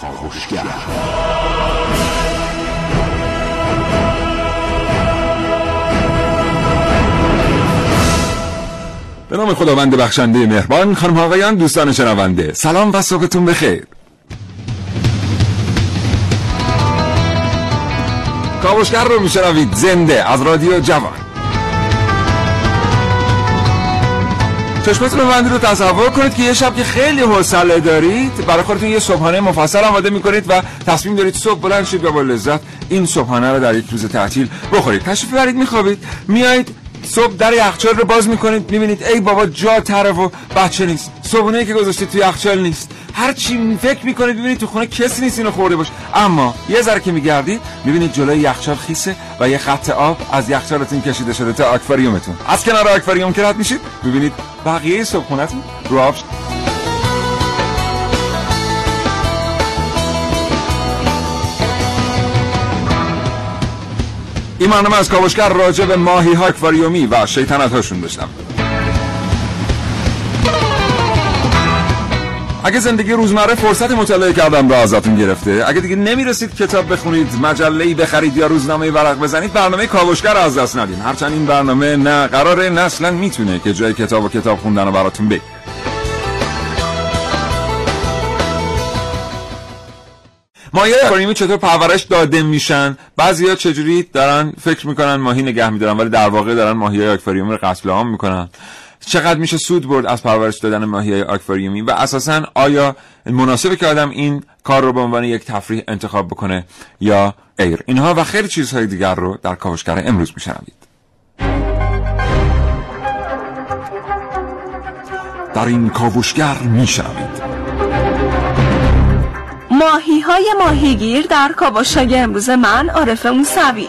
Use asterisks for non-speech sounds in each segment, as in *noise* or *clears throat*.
کاوشگر به نام خداوند بخشنده مهربان خانم آقایان دوستان شنونده. سلام و صبحتون بخیر. کاوشگر رو میشنوید زنده از رادیو جوان. چشمتون رو بندی رو تصور کنید که یه شب که خیلی حوصله دارید برای خودتون یه صبحانه مفصل آماده می‌کنید و تصمیم دارید صبح بلند شید و با لذت این صبحانه رو در یک روز تعطیل بخورید. تشریف برید میخوابید. میایید صبح در یخچال رو باز می‌کنید می‌بینید ای بابا جا تره و بچه نیست. صبحونه که گذاشته توی یخچال نیست. هر چی فکر می‌کنید ببینید تو خونه کسی نیست اینو خورده باش. اما یه ذره که میگردید می‌بینید جلوی یخچال خیسه و یه خط آب از یخچالتون کشیده شده تا آکواریومتون. از کنار آکواریوم که رد میشید می‌بینید بقیه صبحونهتون رو آب این از کاوشگر راجع به ماهی ها و شیطنت هاشون داشتم اگه زندگی روزمره فرصت مطالعه کردن را ازتون گرفته اگه دیگه نمی‌رسید کتاب بخونید مجله بخرید یا روزنامه ورق بزنید برنامه کاوشگر از دست ندین. هرچند این برنامه نه قراره نه اصلا می‌تونه که جای کتاب و کتاب خوندن رو براتون بگه. ماهی اکواریومی چطور پرورش داده میشن؟ بعضیا چجوری دارن فکر می‌کنن ماهی نگه میدارن ولی در واقع دارن ماهی های اکواریومی رو قتل عام می‌کنن. چقدر میشه سود برد از پرورش دادن ماهی های اکواریومی و اساسا آیا مناسبه که آدم این کار رو به عنوان یک تفریح انتخاب بکنه یا ایر اینها و خیلی چیزهای دیگر رو در کاوشگر امروز میشنوید. در این کاوشگر میشنوید. ماهی های ماهیگیر در کاوشای امروز من عارف موسوی.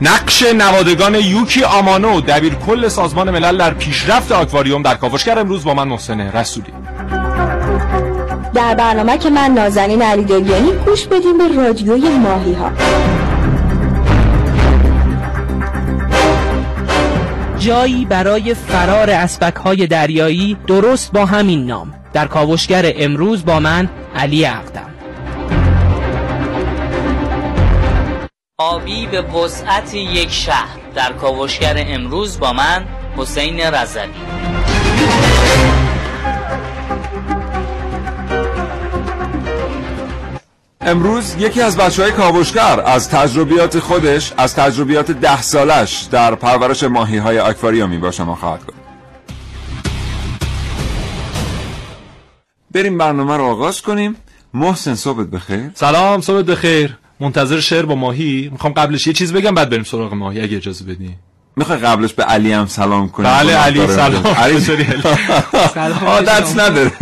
نقش نوادگان یوکی آمانو دبیر کل سازمان ملل در پیشرفت آکواریوم در کاوشگر امروز با من محسن رسولی. در برنامه که من نازنین علی دلیانی گوش بدیم به رادیوی ماهی ها جایی برای فرار اسبک های دریایی درست با همین نام. در کاوشگر امروز با من علی اقدم. آبی به وسعت یک شهر. در کاوشگر امروز با من حسین رزلی. امروز یکی از بچه های کاوشگر از تجربیات خودش از تجربیات ده سالش در پرورش ماهی های اکواریومی با شما خواهد گفت بریم برنامه رو آغاز کنیم. محسن صبحت بخیر. سلام صبحت بخیر. منتظر شعر با ماهی؟ می‌خوام قبلش یه چیز بگم بعد بریم سراغ ماهی اگه اجازه بدی. می‌خوای قبلش به علی هم سلام کنیم بله علی سلام. علی؟ *laughs* سلام. عادت نداره.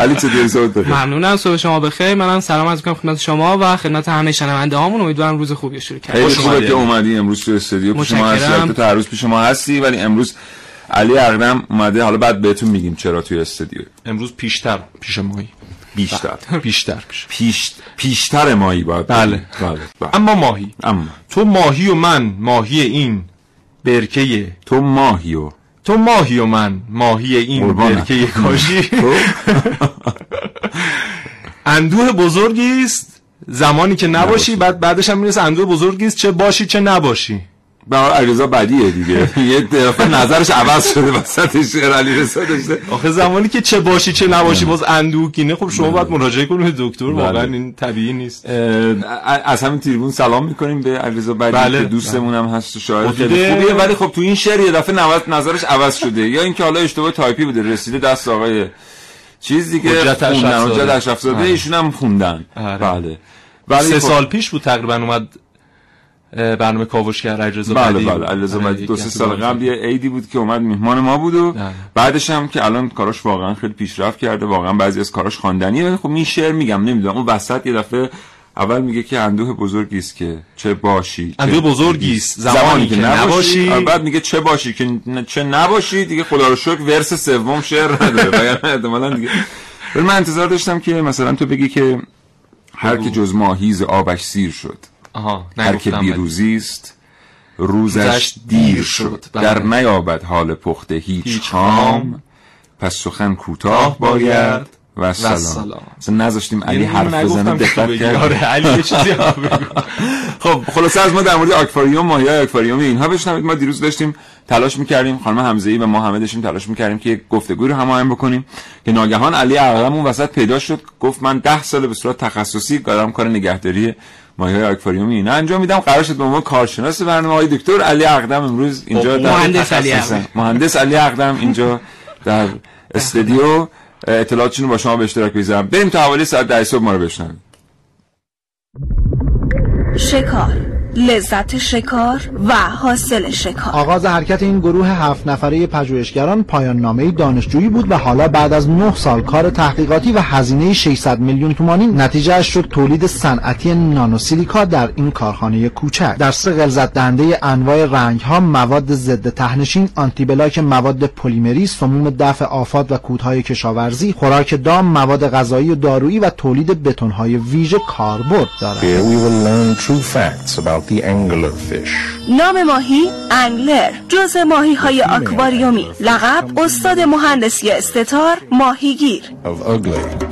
علی چه بخیر ممنونم صبح شما بخیر. منم سلام عرض می‌کنم خدمت شما و خدمت همه شنونده هامون امیدوارم روز خوبی شروع خیلی کنید خوبه که اومدی. امروز تو استودیو پیش ما هستی. تو هر روز پیش ما هستی ولی امروز علی اقدم اومده. حالا بعد بهتون میگیم چرا توی استودیو. امروز پیشتر پیش ماهی. بیشتر. *laughs* بیشتر پیش پیش پیشتر مایی باید بله. بله بله. اما ماهی. اما. تو ماهی و من ماهی این برکه تو ماهی و تو ماهی و من ماهی این. برکه کاشی. تو *laughs* *laughs* اندوه بزرگی است. زمانی که نباشی نباشی. بعد بعدش هم می‌رسه اندوه بزرگی است چه باشی چه نباشی. برای علیرضا بدیه دیگه. *laughs* یه دفعه نظرش عوض شده وسط شعر علیرضا داشته. آخه زمانی که چه باشی چه نباشی باز اندوهگینه خب شما باید مراجعه کنید به دکتر واقعا بله. این طبیعی نیست. از همین تریبون سلام می‌کنیم به علیرضا بدی بله. که دوستمون هم هست و شاعر خیلی حدود- خوبیه. ولی خب تو این شعر یه دفعه نظرش عوض شده. یا اینکه حالا اشتباه تایپی بوده رسیده دست آقای چیز دیگه خوندن. حجت اشرفزاده آره. ایشون هم خوندن. آره. بله. ولی سه خب- سال پیش بود تقریبا اومد برنامه کاوشگر علیرضا بله بله علیرضا بدی دو سه سال. قبل یه عیدی بود که اومد میهمان ما بود و بله. بعدش هم که الان کاراش واقعا خیلی پیشرفت کرده واقعا بعضی از کاراش خواندنیه خب این شعر میگم نمی‌دونم. اون وسط یه دفعه اول میگه که اندوه بزرگی است که چه باشی اندوه بزرگی است زمانی که نباشی. نباشی. آره، بعد میگه چه باشی که چه نباشی دیگه خدا رو شکر ورس سوم شعر نداره. *laughs* احتمالاً دیگه. من انتظار داشتم که مثلا تو بگی که هر که جز ماهیز آبش سیر شد. هر که. بیروزی است روزش دیر شد. بله. در نیابد حال پخته هیچ خام. پس سخن کوتاه باید و سلام, سلام. اصلا نذاشتیم علی یعنی حرف بزنه دقت. کرد آره علی یه چیزی. *laughs* خب خلاصه از ما در مورد آکواریوم ماهی های آکواریومی اینها بشنوید ما دیروز داشتیم تلاش می‌کردیم خانم حمزه و ما همه داشتیم تلاش می‌کردیم که یک گفتگوی رو هماهنگ بکنیم که ناگهان علی اون وسط پیدا شد گفت من ده سال به صورت تخصصی دارم کار نگهداری ماهی های آکواریومی اینا انجام میدم قرار شد به عنوان کارشناس برنامه های دکتر علی اقدم امروز اینجا خب، در مهندس علی اقدم. مهندس علی اقدم اینجا در استودیو اطلاعاتشون رو با شما به اشتراک بگذارم بریم تا حوالی ساعت 10 صبح ما رو بشنویم. شکار. لذت شکار و حاصل شکار. آغاز حرکت این گروه هفت نفره پژوهشگران پایان نامه دانشجویی بود و حالا بعد از 9 سال کار تحقیقاتی و هزینه 600 میلیون تومانی نتیجه شد تولید صنعتی نانوسیلیکا در این کارخانه کوچک. در سه غلظت دهنده انواع رنگ ها مواد ضد تهنشین آنتی بلاک مواد پلیمری سموم دفع آفات و کودهای کشاورزی خوراک دام مواد غذایی و دارویی و تولید بتونهای ویژه کاربرد دارد. About the anglerfish. نام ماهی انگلر. جز ماهی های آکواریومی. لقب استاد مهندسی استتار ماهیگیر. Of ugly.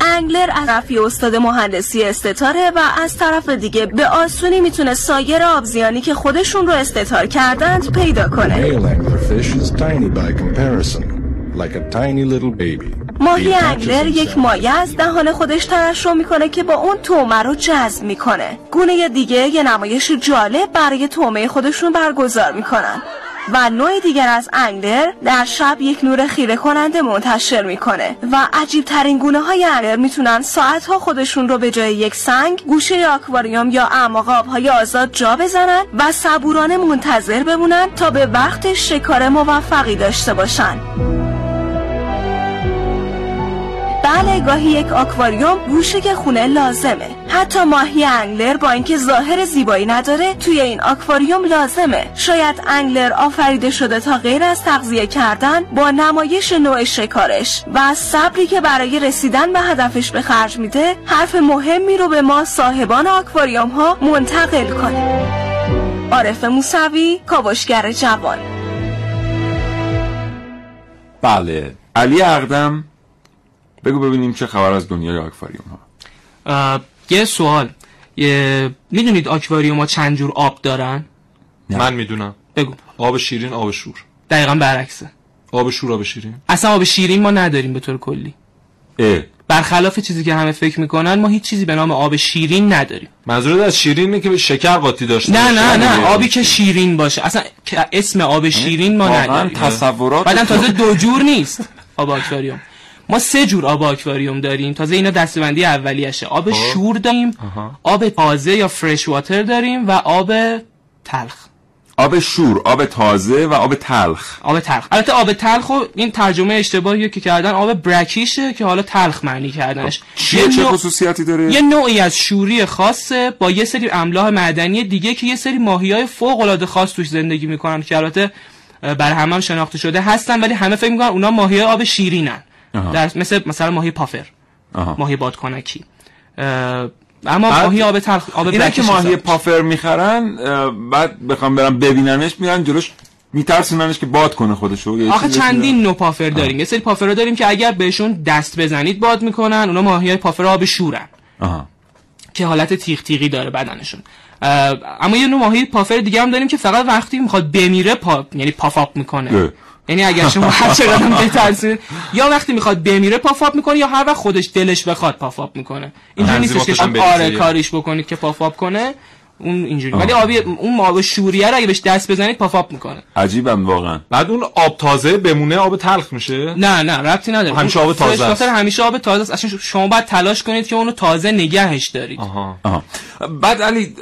انگلر از طرفی استاد مهندسی استتاره و از طرف دیگه به آسونی می‌تونه سایر آبزیانی که خودشون رو استتار کردند پیدا کنه. Like a tiny little baby. ماهی انگلر یک. مایه از دهان خودش ترشح می‌کنه که با اون تومه رو جذب می‌کنه گونه دیگه یه نمایش جالب برای تومه خودشون برگزار می‌کنن و نوع دیگر از انگلر در شب یک نور خیره کننده منتشر می‌کنه و عجیب ترین گونه های انگلر می‌تونن ساعت ها خودشون رو به جای یک سنگ گوشه آکواریوم یا اعماق آبهای آزاد جا بزنن و صبورانه منتظر بمونن تا به وقت شکار موفقی داشته باشن بله گاهی یک آکواریوم گوشه خونه لازمه. حتی ماهی انگلر با اینکه ظاهر زیبایی نداره توی این آکواریوم لازمه. شاید انگلر آفریده شده تا غیر از تغذیه کردن با نمایش نوع شکارش و صبری که برای رسیدن به هدفش به خرج میده حرف مهمی رو به ما صاحبان آکواریوم ها منتقل کنه. عارف موسوی کاوشگر جوان. بله. علی اقدم بگو ببینیم چه خبر از دنیای آکواریوم ها. یه سوال. یه... می‌دونید آکواریوم ها چند جور آب دارن؟ من می‌دونم. بگو. آب شیرین آب شور. دقیقا برعکسه. آب شور آب شیرین. اصلا آب شیرین ما نداریم به طور کلی. اه. برخلاف چیزی که همه فکر می‌کنن ما هیچ چیزی به نام آب شیرین نداریم. منظورت از شیرین اینه که به شکر قاطی داشته نه باشه؟ نه نه. آبی که شیرین. باشه. اصلا اسم آب شیرین ما نداریم. تصورات بعدم تازه دو جور نیست آب آکواریوم. ما سه جور آب آکواریوم داریم. تازه اینا دستبندی اولیشه. آب شور داریم آب تازه یا فرش واتر داریم و آب تلخ. آب شور آب تازه و آب تلخ. آب تلخ. البته آب تلخ و این ترجمه اشتباهی که کردن آب برکیشه که حالا تلخ معنی کردنش. چیه؟ یه چه نوع- خصوصیاتی داره؟ یه نوعی از شوری خاصه با یه سری املاح معدنی دیگه که یه سری ماهی های فوق العاده خاص توش زندگی می‌کنن که البته بر همه هم شناخته شده هستن ولی همه فکر می‌کنن اونا ماهی آب شیرینن. در مثل مثلا ماهی پافر. آها. ماهی بادکنکی. اما بعد- ماهی آب تلخ آب اینا که ماهی پافر می‌خرن بعد بخوام برم ببیننش میرن جلوش میترسوننش که باد کنه خودشو. آخه چندین نوع puffer داریم. یه سری puffer داریم که اگر بهشون دست بزنید باد می‌کنن اونا ماهی های puffer آب شورن. آها. که حالت تیغ تیغی داره بدنشون. اما یه نوع ماهی puffer دیگه هم داریم که فقط وقتی می‌خواد بمیره پا یعنی puff up می‌کنه. یعنی اگر شما هر چقدر هم *laughs* بترسید یا وقتی می‌خواد بمیره puff up می‌کنه یا هر وقت خودش دلش بخواد puff up می‌کنه. اینجوری نیستش که شما آره. کاریش بکنید که puff up کنه اون اینجوری. ولی آبی اون آب شوریه رو اگه بهش دست بزنید puff up می‌کنه. عجیبم واقعا. بعد اون آب تازه بمونه آب تلخ میشه؟ نه نه ربطی نداره. همیشه اون آب تازه است. همیشه آب تازه است. اصلا شما باید تلاش کنید که اونو تازه نگهش دارید. آها. آها. بعد علی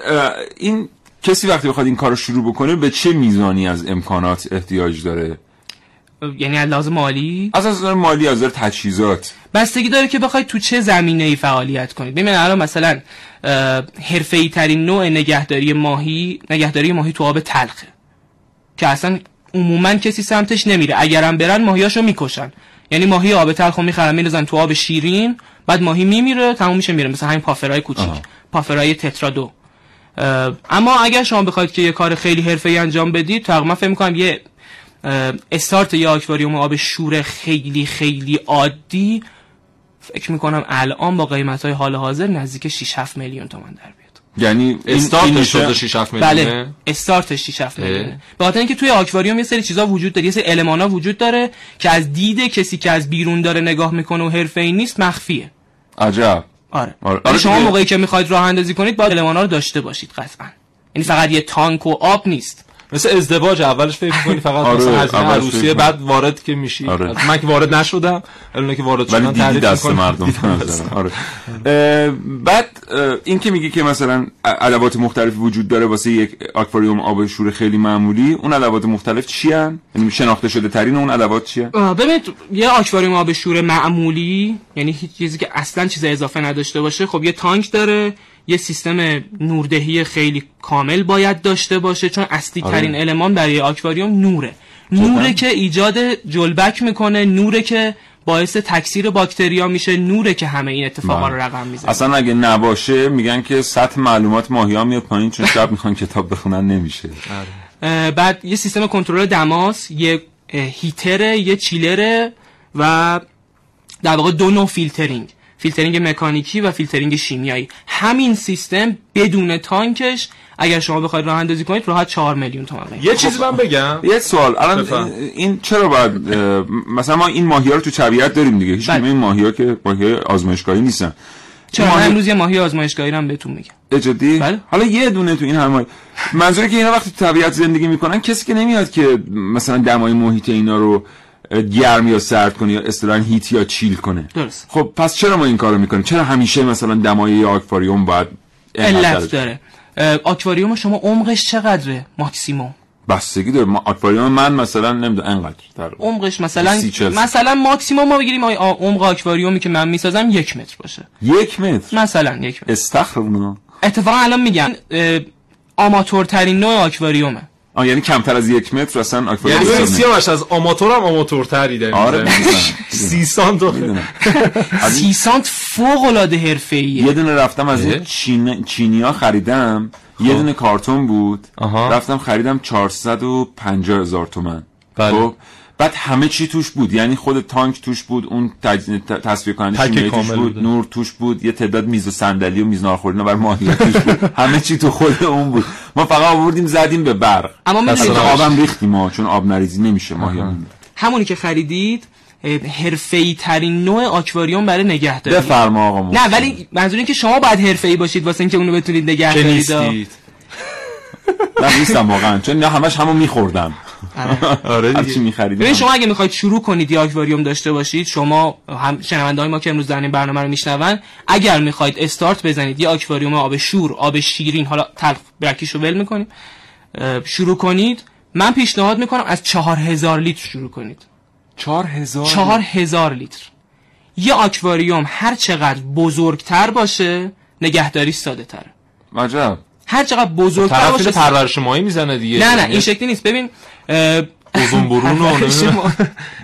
این کسی وقتی بخواد این کار رو شروع بکنه به چه میزانی از امکانات احتیاج داره؟ یعنی از لحاظ مالی؟ از نظر مالی از تجهیزات. بستگی داره که بخواید تو چه زمینه ای فعالیت کنید ببین الان مثلا حرفه‌ای ترین نوع نگهداری ماهی نگهداری ماهی تو آب تلخه. که اصلا عموما کسی سمتش نمیره. اگرم برن ماهیاشو می‌کشن. یعنی ماهی آب تلخو می‌خرن میندازن تو آب شیرین بعد ماهی میمیره تموم میشه میره. مثل همین پافرای کوچیک. پافرای تترادو اه، اما اگر شما بخواید که یه کار خیلی حرفه‌ای انجام بدید تقریبا فکر می‌کنم یه استارت یه آکواریوم آب شور خیلی خیلی عادی. فکر می‌کنم الان با قیمت های حال حاضر نزدیک 6 7 میلیون تومن در بیاد. یعنی این- این استارت میشه- شده 6 7 میلیونه بله استارتش 6 7 اه. میلیونه. به خاطر اینکه توی آکواریوم یه سری چیزا وجود داره یه سری المانا وجود داره که از دید کسی که از بیرون داره نگاه می‌کنه و حرفه‌ای نیست مخفیه. عجب. آره, آره. آره شما. موقعی که می‌خواید راه اندازی کنید باید المانا رو داشته باشید قطعا. یعنی فقط یه تانک و آب نیست. مثل ازدواج اولش فکر می‌کنی فقط *laughs* آره، مثلا فکر عروسیه. بعد وارد که میشی آره. من که وارد نشدم ولی اونا که وارد ولی شدن دیدی دست می‌کنن. مردم دست. آره. اه، بعد این که میگی که مثلا ادوات مختلفی وجود داره واسه یک آکواریوم آب شور خیلی معمولی اون ادوات مختلف چی هن؟ یعنی شناخته شده ترین اون ادوات چیه آه، ببینید یه آکواریوم آب شور معمولی یعنی هیچ چیزی که اصلا چیز اضافه نداشته باشه خب یه تانک داره یه سیستم نوردهی خیلی کامل باید داشته باشه چون اصلی ترین المان برای آکواریوم نوره. نوره که ایجاد جلبک می‌کنه نوره که باعث تکثیر باکتریا میشه نوره که همه این اتفاقا رو بله. رقم می‌زنه. اصلا اگه نباشه میگن که سطح معلومات ماهی ها میاد پایین چون شب می‌خوان کتاب بخونن نمیشه. اه، بعد یه سیستم کنترل دماس یه heater ه یه chiller ه و در واقع دو نوع فیلترینگ. فیلترینگ مکانیکی و فیلترینگ شیمیایی همین سیستم بدون tank ش اگر شما بخواید راه اندازی کنید راحت 4 میلیون تومان. یه چیزی من بگم یه سوال الان. این چرا باید مثلا ما این ماهی ها رو تو طبیعت داریم دیگه هیچ بله. این ماهی ها که ماهی های آزمایشگاهی نیستن چرا ماهی- امروز یه ماهی آزمایشگاهی رو هم بهتون میگم جدی بله. حالا یه دونه تو این همه منظوره که اینا وقتی تو طبیعت زندگی می‌کنن کسی که نمیاد که مثلا دمای محیط اینا رو گرم یا سرد کنه یا اصطلاحا هیت یا چیل کنه. درست. خب پس چرا ما این کارو می‌کنیم؟ چرا همیشه مثلا دمای آکواریوم باید علت داره. آکواریوم شما عمقش چقدره ماکسیموم؟ بستگی داره. ما آکواریوم من مثلا نمی‌دونم انقدر در عمقش مثلا. مثلا ماکسیموم ما بگیریم آ- عمق آکواریومی که من می‌سازم یک متر باشه. یک متر؟ مثلا یک متر. استخر اتفاقا الان میگم اه، آماتورترین نوع آکواریومه. آه یعنی کمتر از یک متر اصلا آکواریوم یعنی. سیاوش از آماتور هم آماتورتری داریم آره. سی سانت. سی سانت فوق العاده حرفه‌ایه یه دونه رفتم از چین... چینیا خریدم یه دونه کارتون بود آها. رفتم خریدم 450 هزار تومن بله. خب بعد همه چی توش بود. یعنی خود تانک توش بود اون تج... ت- تصفیه کننده شیمیایی توش کامل بود بوده. نور توش بود یه تعداد میز و صندلی و میز ناخورینا برای ماهی توش بود. *laughs* همه چی تو خود اون بود. ما فقط آوردیم زدیم به برق. اما می‌دونید آبم ریختیم ما چون آب نریزی نمیشه ماهی. همونی که خریدید حرفه‌ای ترین نوع آکواریوم برای نگهداری بفرما آقا نه ولی منظور این که شما باید حرفه‌ای باشید واسه اینکه اونو بتونید نگه دارید. نیستید. *laughs* نه نیستم واقعا. چون نه همش همو میخوردم. آره. هر چی دیگه میخریدیم ببین شما اگه می‌خواید شروع کنید یه آکواریوم داشته باشید شما هم شنونده های ما که امروز دارن این برنامه رو میشنون اگر می‌خواید استارت بزنید یه آکواریوم آب شور آب شیرین حالا تلخ برکیش رو ول می‌کنیم شروع کنید. من پیشنهاد می‌کنم از چهار هزار لیتر شروع کنید. چهار هزار چهار هزار لیتر. یه آکواریوم هر چقدر بزرگتر باشه نگهداری ساده تره عجب. هر چقدر بزرگتر باشه پرورش ماهی می‌زنه دیگه. نه نه یعنی این شکلی نیست. ببین اوزون برون و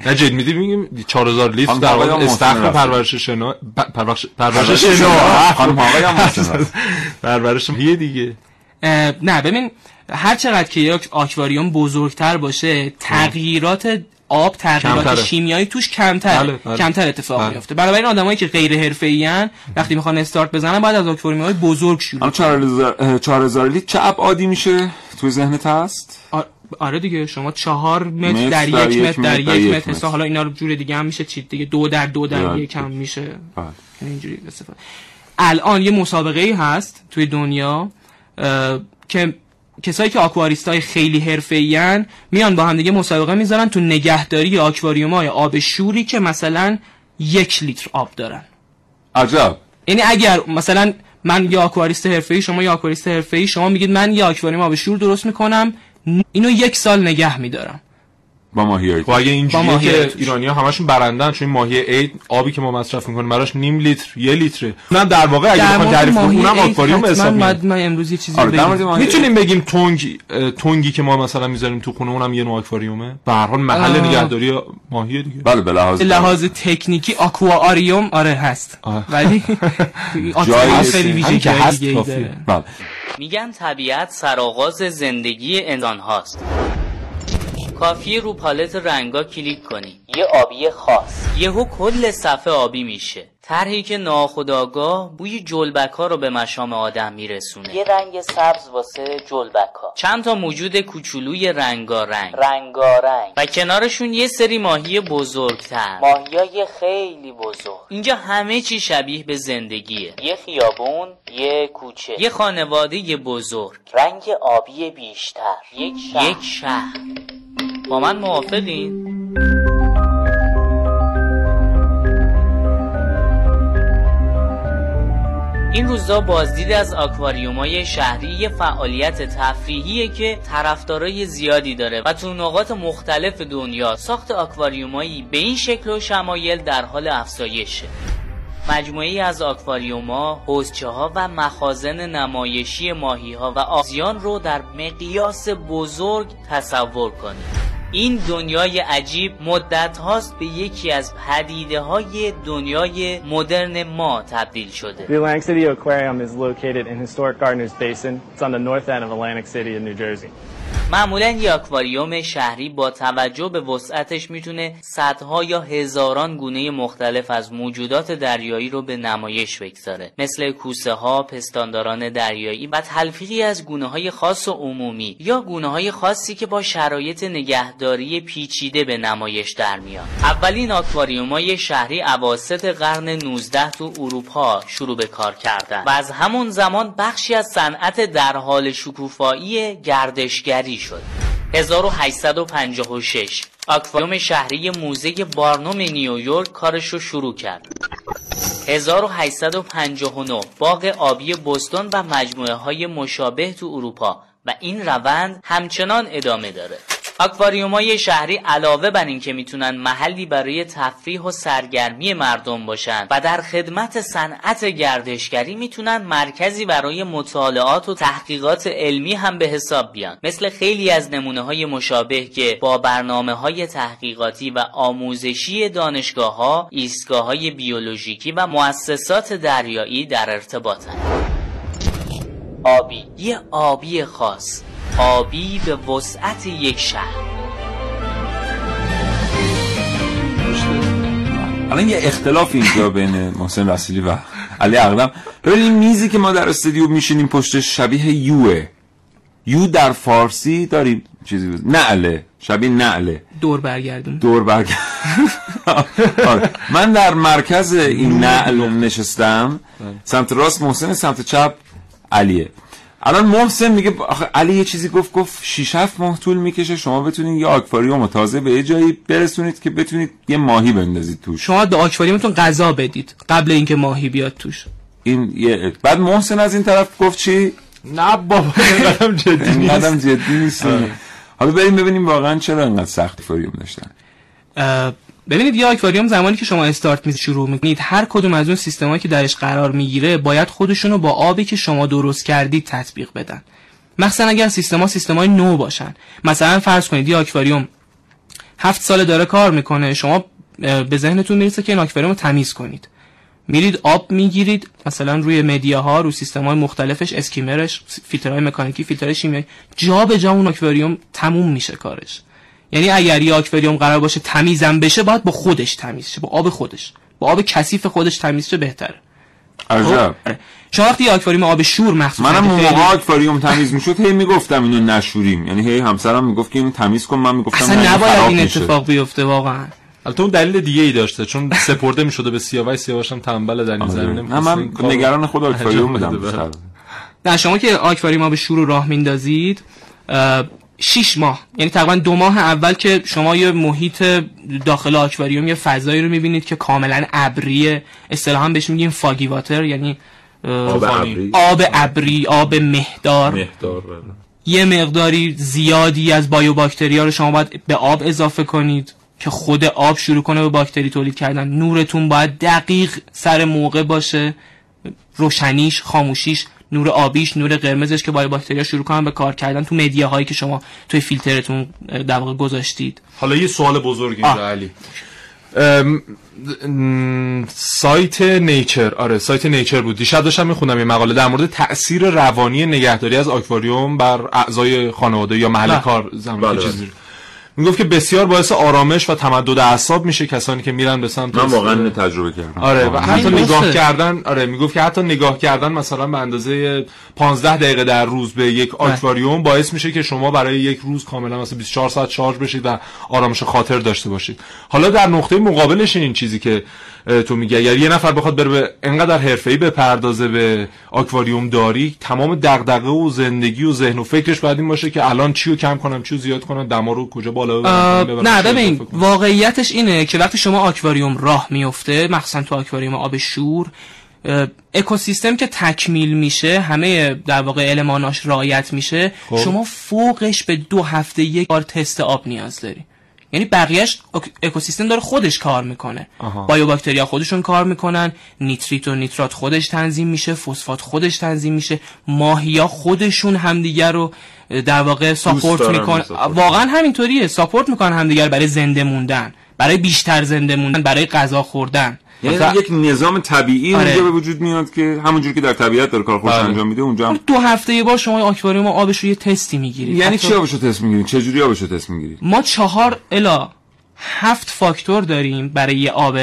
نه جد میدی میگیم 4000 لیتر در واقع استخر. پرورش شنا پرورش شنا. خانم آقای *laughs* هم. پرورش ماهی دیگه نه ببین هر چقدر که یک آکواریوم بزرگتر باشه تغییرات آب تغییرات. شیمیایی توش کمتر بله، بله. کمتر اتفاق بله. میفته بنابراین آدمایی که غیر حرفه‌ای وقتی می‌خوان استارت بزنن بعد از آکواریوم های بزرگ شروع الان چهار هزار- اه، چهار هزار لیتر چه ابعادی میشه توی ذهنت هست آ- آره دیگه شما چهار متر, متر در, یک متر در متر در یک متر. حساب حالا اینا رو جور دیگه هم میشه چید دیگه دو در دو در بله. یک هم میشه بله. اینجوری استفاده الان یه مسابقه ای هست توی دنیا که کسایی که آکواریست های خیلی حرفه‌ای میان با هم دیگه مسابقه می‌ذارن تو نگهداری آکواریوم های آب شوری که مثلا یک لیتر آب دارن عجب یعنی اگر مثلا من یه آکواریست حرفه‌ای شما یه آکواریست حرفه‌ای شما میگید من یه آکواریوم آب شور درست می‌کنم اینو یک سال نگه میدارم. با ماهی خب اگه اینجوریه که. ایرانی ها همشون برندن چون این ماهی عید آبی که ما مصرف می‌کنیم براش نیم لیتر یه لیتره. اونم در واقع اگه بخوام تعریف ماهی اونم عید آکواریوم حساب میشه من امروز یه چیزی آره بگم. ماهی می‌تونیم بگیم تونگ اه، تونگی که ما مثلا می‌ذاریم تو خونه اونم یه نوع آکواریومه. به هر حال محل آه. نگهداری ماهی دیگه. بله به لحاظ لحاظ تکنیکی آکواریوم آره هست. ولی *laughs* آکواریوم خیلی ویژگی که هست بله. میگن طبیعت سرآغاز زندگی انسان هاست کافیه رو پالت رنگا کلیک کنی. یه آبی خاص. یهو کل صفحه آبی میشه. طرحی که ناخداگاه بوی جلبک ها رو به مشام آدم میرسونه. یه رنگ سبز واسه جلبک ها چند تا موجود کوچولوی رنگارنگ. رنگارنگ. و کنارشون یه سری ماهی بزرگتر. ماهیای خیلی بزرگ. اینجا همه چی شبیه به زندگیه. یه خیابون یه کوچه. یه خانواده بزرگ. رنگ آبی بیشتر. یک شهر, یک شهر. با من موافقین؟ این روزا بازدید از آکواریومای شهری یه فعالیت تفریحیه که طرفدارای زیادی داره و تو نقاط مختلف دنیا ساخت آکواریومایی به این شکل و شمایل در حال افزایشه. مجموعی از آکواریوما، حوزچه ها و مخازن نمایشی ماهی ها و آزیان رو در مقیاس بزرگ تصور کنید این دنیای عجیب مدت هاست به یکی از پدیده های دنیای مدرن ما تبدیل شده The Atlantic City Aquarium is located in historic Gardner's Basin. It's on the north end of Atlantic City in New Jersey. معمولا یه آکواریوم شهری با توجه به وسعتش می‌تونه صدها یا هزاران گونه مختلف از موجودات دریایی رو به نمایش بگذاره. مثل کوسه ها، پستانداران دریایی و تلفیقی از گونه های خاص و عمومی یا گونه های خاصی که با شرایط نگهداری پیچیده به نمایش در میان. اولین آکواریومای شهری اواسط قرن 19 تو اروپا شروع به کار کردن و از همون زمان بخشی از صنعت در حال شکوفایی گردشگری شد. 1856 آکواریوم شهری موزه بارنوم نیویورک کارش رو شروع کرد. 1859 باغ آبی بوستون و مجموعه های مشابه تو اروپا و این روند همچنان ادامه داره. آکواریوم های شهری علاوه بر این که می‌تونن محلی برای تفریح و سرگرمی مردم باشن و در خدمت صنعت گردشگری می‌تونن مرکزی برای مطالعات و تحقیقات علمی هم به حساب بیان. مثل خیلی از نمونه های مشابه که با برنامه های تحقیقاتی و آموزشی دانشگاه ها، ایستگاه های بیولوژیکی و مؤسسات دریایی در ارتباطن. آبی. یه آبی خاص. آبی به وسعت یک شهر. الان یه اختلاف اینجا بین محسن رسولی و علی اقدم. ببین این میزی که ما در استودیو میشینیم پشتش شبیه یوه. یو در فارسی داریم چیزی بود. نعله. شبیه نعله. دور برگردون. دور برگ آره. *laughs* من در مرکز این نعل نشستم. سمت راست محسن سمت چپ علیه. الان محسن میگه آخه علی یه چیزی گفت گفت 6 7 ماه طول می‌کشه شما بتونید یه آکواریوم تازه به یه جایی برسونید که بتونید یه ماهی بندازید توش. شما به آکواریومتون غذا بدید قبل اینکه ماهی بیاد توش. این یه بعد محسن از این طرف گفت چی؟ نه بابا اینقدرم جدی نیست. قدم جدی نیست. حالا بریم ببینیم واقعا چرا انقدر سخت آکواریوم داشتن. ببینید یه آکواریوم زمانی که شما استارت می شروع می‌کنید هر کدوم از اون سیستمایی که درش قرار می‌گیره باید خودشونو با آبی که شما درست کردید تطبیق بدن. مخصوصا اگر سیستما سیستمای نو باشن. مثلا فرض کنید یه آکواریوم هفت ساله داره کار می‌کنه شما به ذهنتون می‌رسه که این آکواریوم رو تمیز کنید. میرید آب می‌گیرید مثلا روی مدیاها رو سیستم های مختلفش اسکیمرش فیلترهای مکانیکی فیلترهای شیمیایی جا به جا اون آکواریوم تموم میشه کارش. یعنی اگر یه آکواریوم قرار باشه تمیزم بشه باید با خودش تمیز شه با آب خودش با آب کثیف خودش تمیز شه بهتره عجب آره. شما وقتی آکواریوم آب شور مخصوصا منم اون موقع آکواریوم تمیز می‌شد هی می‌گفتم اینو نشوریم یعنی هی همسرم می‌گفت که اینو تمیز کن من می‌گفتم اصلا نباید این. اتفاق بیفته واقعا البته اون دلیل دیگه ای داشته چون سپرده می‌شده به سیاوش سیاوش هم تنبل در این آره. زمینه نه می‌خواست من این کارو نگران خود آکواریوم بودم. نه شما که آکواریوم آب شور رو راه میندازید اه، شیش ماه. یعنی تقریبا دو ماه اول که شما یه محیط داخل آکواریوم یه فضایی رو می‌بینید که کاملا ابریه اصطلاحا بهش میگیم فاگی واتر یعنی آب. ابری. آب آب مهدار. مهدار بله. یه مقداری زیادی از بایو باکتریا رو شما باید به آب اضافه کنید که خود آب شروع کنه به باکتری تولید کردن. نورتون باید دقیق سر موقع باشه. روشنیش خاموشیش نور آبیش نور قرمزش که بایو باکتریا شروع کنن به کار کردن تو مدیا هایی که شما توی فیلترتون در واقع گذاشتید. حالا یه سوال بزرگ اینجا علی. سایت نیچر آره سایت نیچر بود. دیشب داشتم میخوندم یه مقاله در مورد تاثیر روانی نگهداری از آکواریوم بر اعضای خانواده یا محل بله. کار زمانی بله، چیزی. می‌گفت که بسیار باعث آرامش و تمدد اعصاب میشه کسانی که میرن به سمت من واقعا اینو تجربه کردم. آره و حتی نگاه. کردن آره می‌گفت که حتی نگاه کردن مثلا به اندازه 15 دقیقه در روز به یک آکواریوم باعث میشه که شما برای یک روز کاملا مثلا 24 ساعت شارژ بشید و آرامش خاطر داشته باشید. حالا در نقطه مقابلش این چیزی که تو میگی اگر یه نفر بخواد بره به انقدر حرفه‌ای بپردازه به آکواریوم داری تمام دغدغه و زندگی و ذهن و فکرش باید این باشه که الان چی رو کم کنم چی رو زیاد کنم دما رو کجا بالا ببرم نه ببین. واقعیتش اینه که وقتی شما آکواریوم راه میفته مخصوصا تو آکواریوم آب شور اکوسیستم که تکمیل میشه همه در واقع الماناش رعایت میشه خب. شما فوقش به دو هفته یک بار تست آب نیاز داری یعنی بقیهش اک- اکوسیستم داره خودش کار می‌کنه. بایو باکتریا خودشون کار می‌کنن نیتریت و نیترات خودش تنظیم میشه فسفات خودش تنظیم میشه ماهیا خودشون همدیگر رو در واقع ساپورت می‌کنن. واقعا همینطوریه ساپورت می‌کنن همدیگر برای زنده موندن برای بیشتر زنده موندن برای غذا خوردن یعنی مثلا یک نظام طبیعی آره. اونجا به وجود میاد که همونجور که در طبیعت داره کار خوش بله. انجام میده اونجا هم دو هفته یه بار شما آکواریوم آبش رو یه تستی می‌گیرید یعنی چی آبشو تست می‌گیرید چه جوری آبشو تست می‌گیرید ما چهار الا هفت فاکتور داریم برای یه آب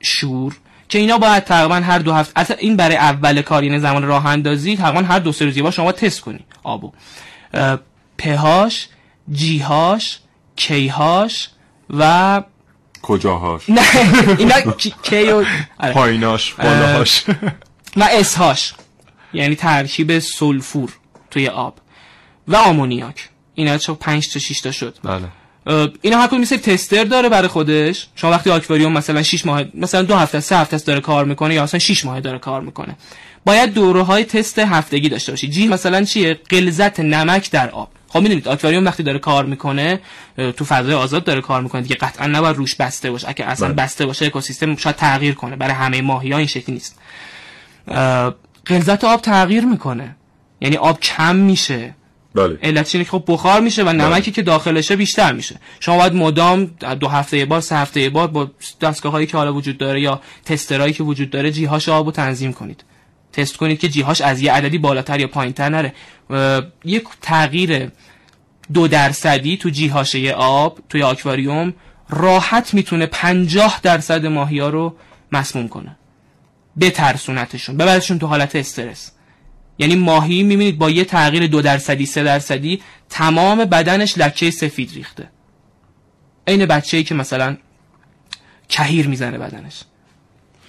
شور که اینا باید تقریبا هر دو هفته اصلا این برای اول کار یعنی زمان راه اندازی تقریبا هر دو سه روز یه شما تست کنی آبو پهاش جیهاش کیهاش و کجاهاش؟ نه اینا کی- و آره. پاییناش بالاهاش. و اسهاش. یعنی ترکیب سلفور توی آب و آمونیاک. اینا چه 5 تا 6 تا شد. بله. اینا هر کدوم تستر داره برای خودش. شما وقتی آکواریوم مثلا 6 ماه مثلا دو هفته سه هفته داره کار می‌کنه یا مثلا 6 ماه داره کار می‌کنه. باید دوره های تست هفتگی داشته باشید جی مثلا چیه؟ غلظت نمک در آب. خب می‌دونید آکواریوم وقتی داره کار می‌کنه تو فضای آزاد داره کار می‌کنه دیگه قطعا نباید روش بسته باشه. اگه اصلا بسته باشه اکوسیستم شاید تغییر کنه. برای همه ماهی ها این شکلی نیست. غلظت آب تغییر می‌کنه. یعنی آب کم میشه. بله. علتش اینه که خب بخار میشه و نمکی که داخلشه بیشتر میشه. شما باید مدام دو هفته یه بار سه هفته یه بار با دستگاه هایی که حالا وجود داره یا تسترهایی که وجود داره جیهاش آب رو تنظیم کنید. تست کنید که جیهاش از یه عددی بالاتر یا پایینتر نره. یک تغییر دو درصدی تو جیهاشه آب توی آکواریوم راحت می‌تونه پنجاه درصد ماهی ها رو مسموم کنه. بترسونتشون ببرشون تو حالت استرس. یعنی ماهی می‌بینید با یه تغییر دو درصدی سه درصدی تمام بدنش لکه سفید ریخته. عین بچه ای که مثلا کهیر می‌زنه بدنش.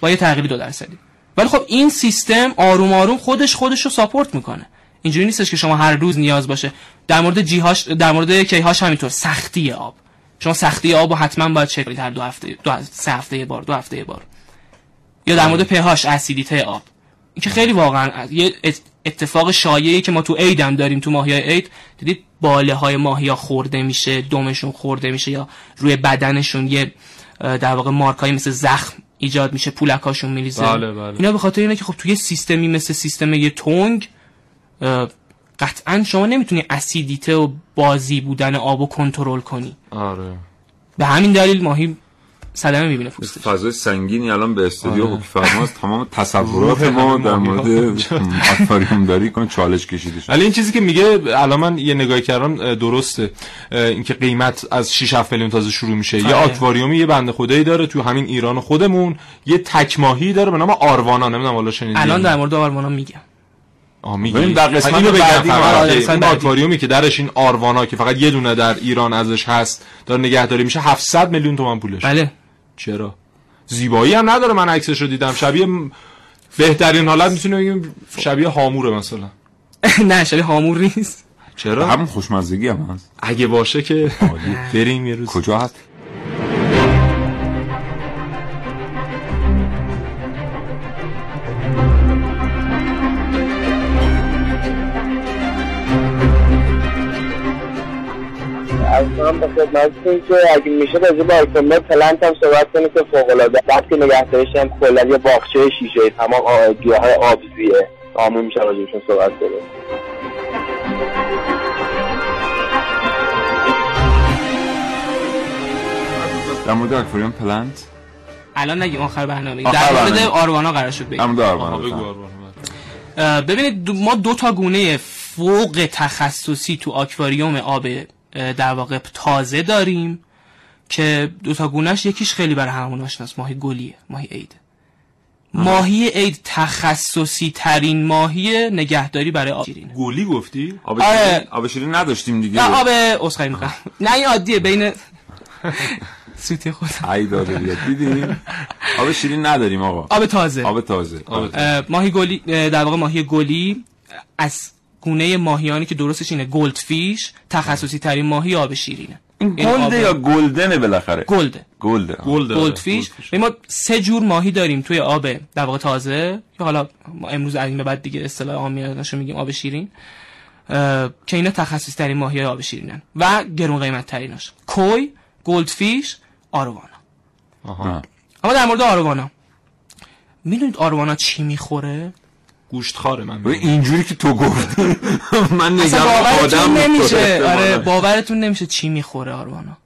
با یه تغییر دو درصدی. ولی خب این سیستم آروم آروم خودش خودش رو ساپورت می‌کنه. اینجوری نیستش که شما هر روز نیاز باشه. در مورد جیهاش در مورد کیهاش همینطور. سختی آب. شما سختی آب رو حتما باید چک کنید هر دو هفته دو هفته- سه هفته یه بار دو هفته یه بار. یا در مورد پهاش اسیدیته آب. این که خیلی واقعا یه ات- اتفاق شایعی که ما تو عید هم داریم تو ماهی عید دیدید باله های ماهی ها خورده میشه دمشون خورده میشه یا روی بدنشون یه در واقع مارکایی مثل زخم ایجاد میشه پولکاشون میریزه. بله، بله. اینا به خاطر اینه که خب توی سیستمی مثل سیستم یه تونگ قطعا شما نمی‌تونی اسیدیته و بازی بودن آب رو کنترل کنی. آره. به همین دلیل ماهی صدمه می‌بینه پوستش. فضای سنگینی الان به استودیو آره. حکم فرماست تمام تصورات ما در مورد آکواریوم داری کن چالش کشیده شد ولی این چیزی که میگه الان من یه نگاهی کردم درسته. اینکه قیمت از 6 7 میلیون تازه شروع میشه. یه آره. آکواریومی یه بنده خدایی داره تو همین ایران خودمون. یه تک ماهی داره به نام آروانا. نمی‌دونم حالا شنیدی الان در مورد آرمانا میگم ببین در قسمت بعدی. ما- آره،. آکواریومی که درش این آروانا که فقط یه دونه در ایران ازش هست داره نگهداری میشه. 700 میلیون تومان پولش. بله. چرا؟ زیبایی هم نداره من عکسش رو دیدم. شبیه بهترین حالت می‌تونه بگیم شبیه هاموره مثلا. *laughs* نه شبیه هامور نیست. چرا؟ همون خوشمزگی هم هست. اگه باشه که بریم یه روز. کجا هست؟ کنم به خدمتتون که اگه میشه راجع به آیتم پلنت هم صحبت کنید که فوق العاده وقتی نگهداریش هم کلا یه باغچه شیشه تمام گیاهای آبزیه آمون میشه راجعشون صحبت کنید در مورد آکواریوم پلنت الان نگیم آخر برنامه. آخر در مورد. آروانا قرار شد در بگیم مورد. اه، ببینید دو- ما دو تا گونه فوق تخصصی تو آکواریوم آب در واقع تازه داریم که دو تا گونهش یکیش خیلی برای همون آشناست ماهی گلیه ماهی عید. ماهی عید تخصصی ترین ماهی نگهداری برای آب شیرینه. گلی گفتی؟ آب آره. شیرین آب شیرین نداشتیم دیگه. نه آب اسخای می‌کنم نه این عادیه بین *laughs* سوتی خودم. ای داده دیدیم آب شیرین نداریم آقا. آب تازه. آب تازه. آب تازه. اه، ماهی گلی در واقع ماهی گلی از گونه ماهیانی که درستش اینه. goldfish تخصصی ترین ماهی آب شیرینه. این این آب- gold ه یا golden ه بالاخره؟ gold ه. gold ه. gold goldfish ما سه جور ماهی داریم توی آب در واقع تازه. که حالا ما امروز از این به بعد دیگه اصطلاح عامیانشو میگیم آب شیرین. اه، که اینا تخصصی ترین ماهی آب شیرینن. و گرون قیمت تریناش کوی goldfish آروانا آها. اما در مورد آروانا می‌دونید آروانا چی می‌خوره؟ گوشت خاره من. ببین، اینجوری که تو گفتی من نگم باورتون آدم نمیشه. آره. باورتون نمیشه چی می‌خوره آروانا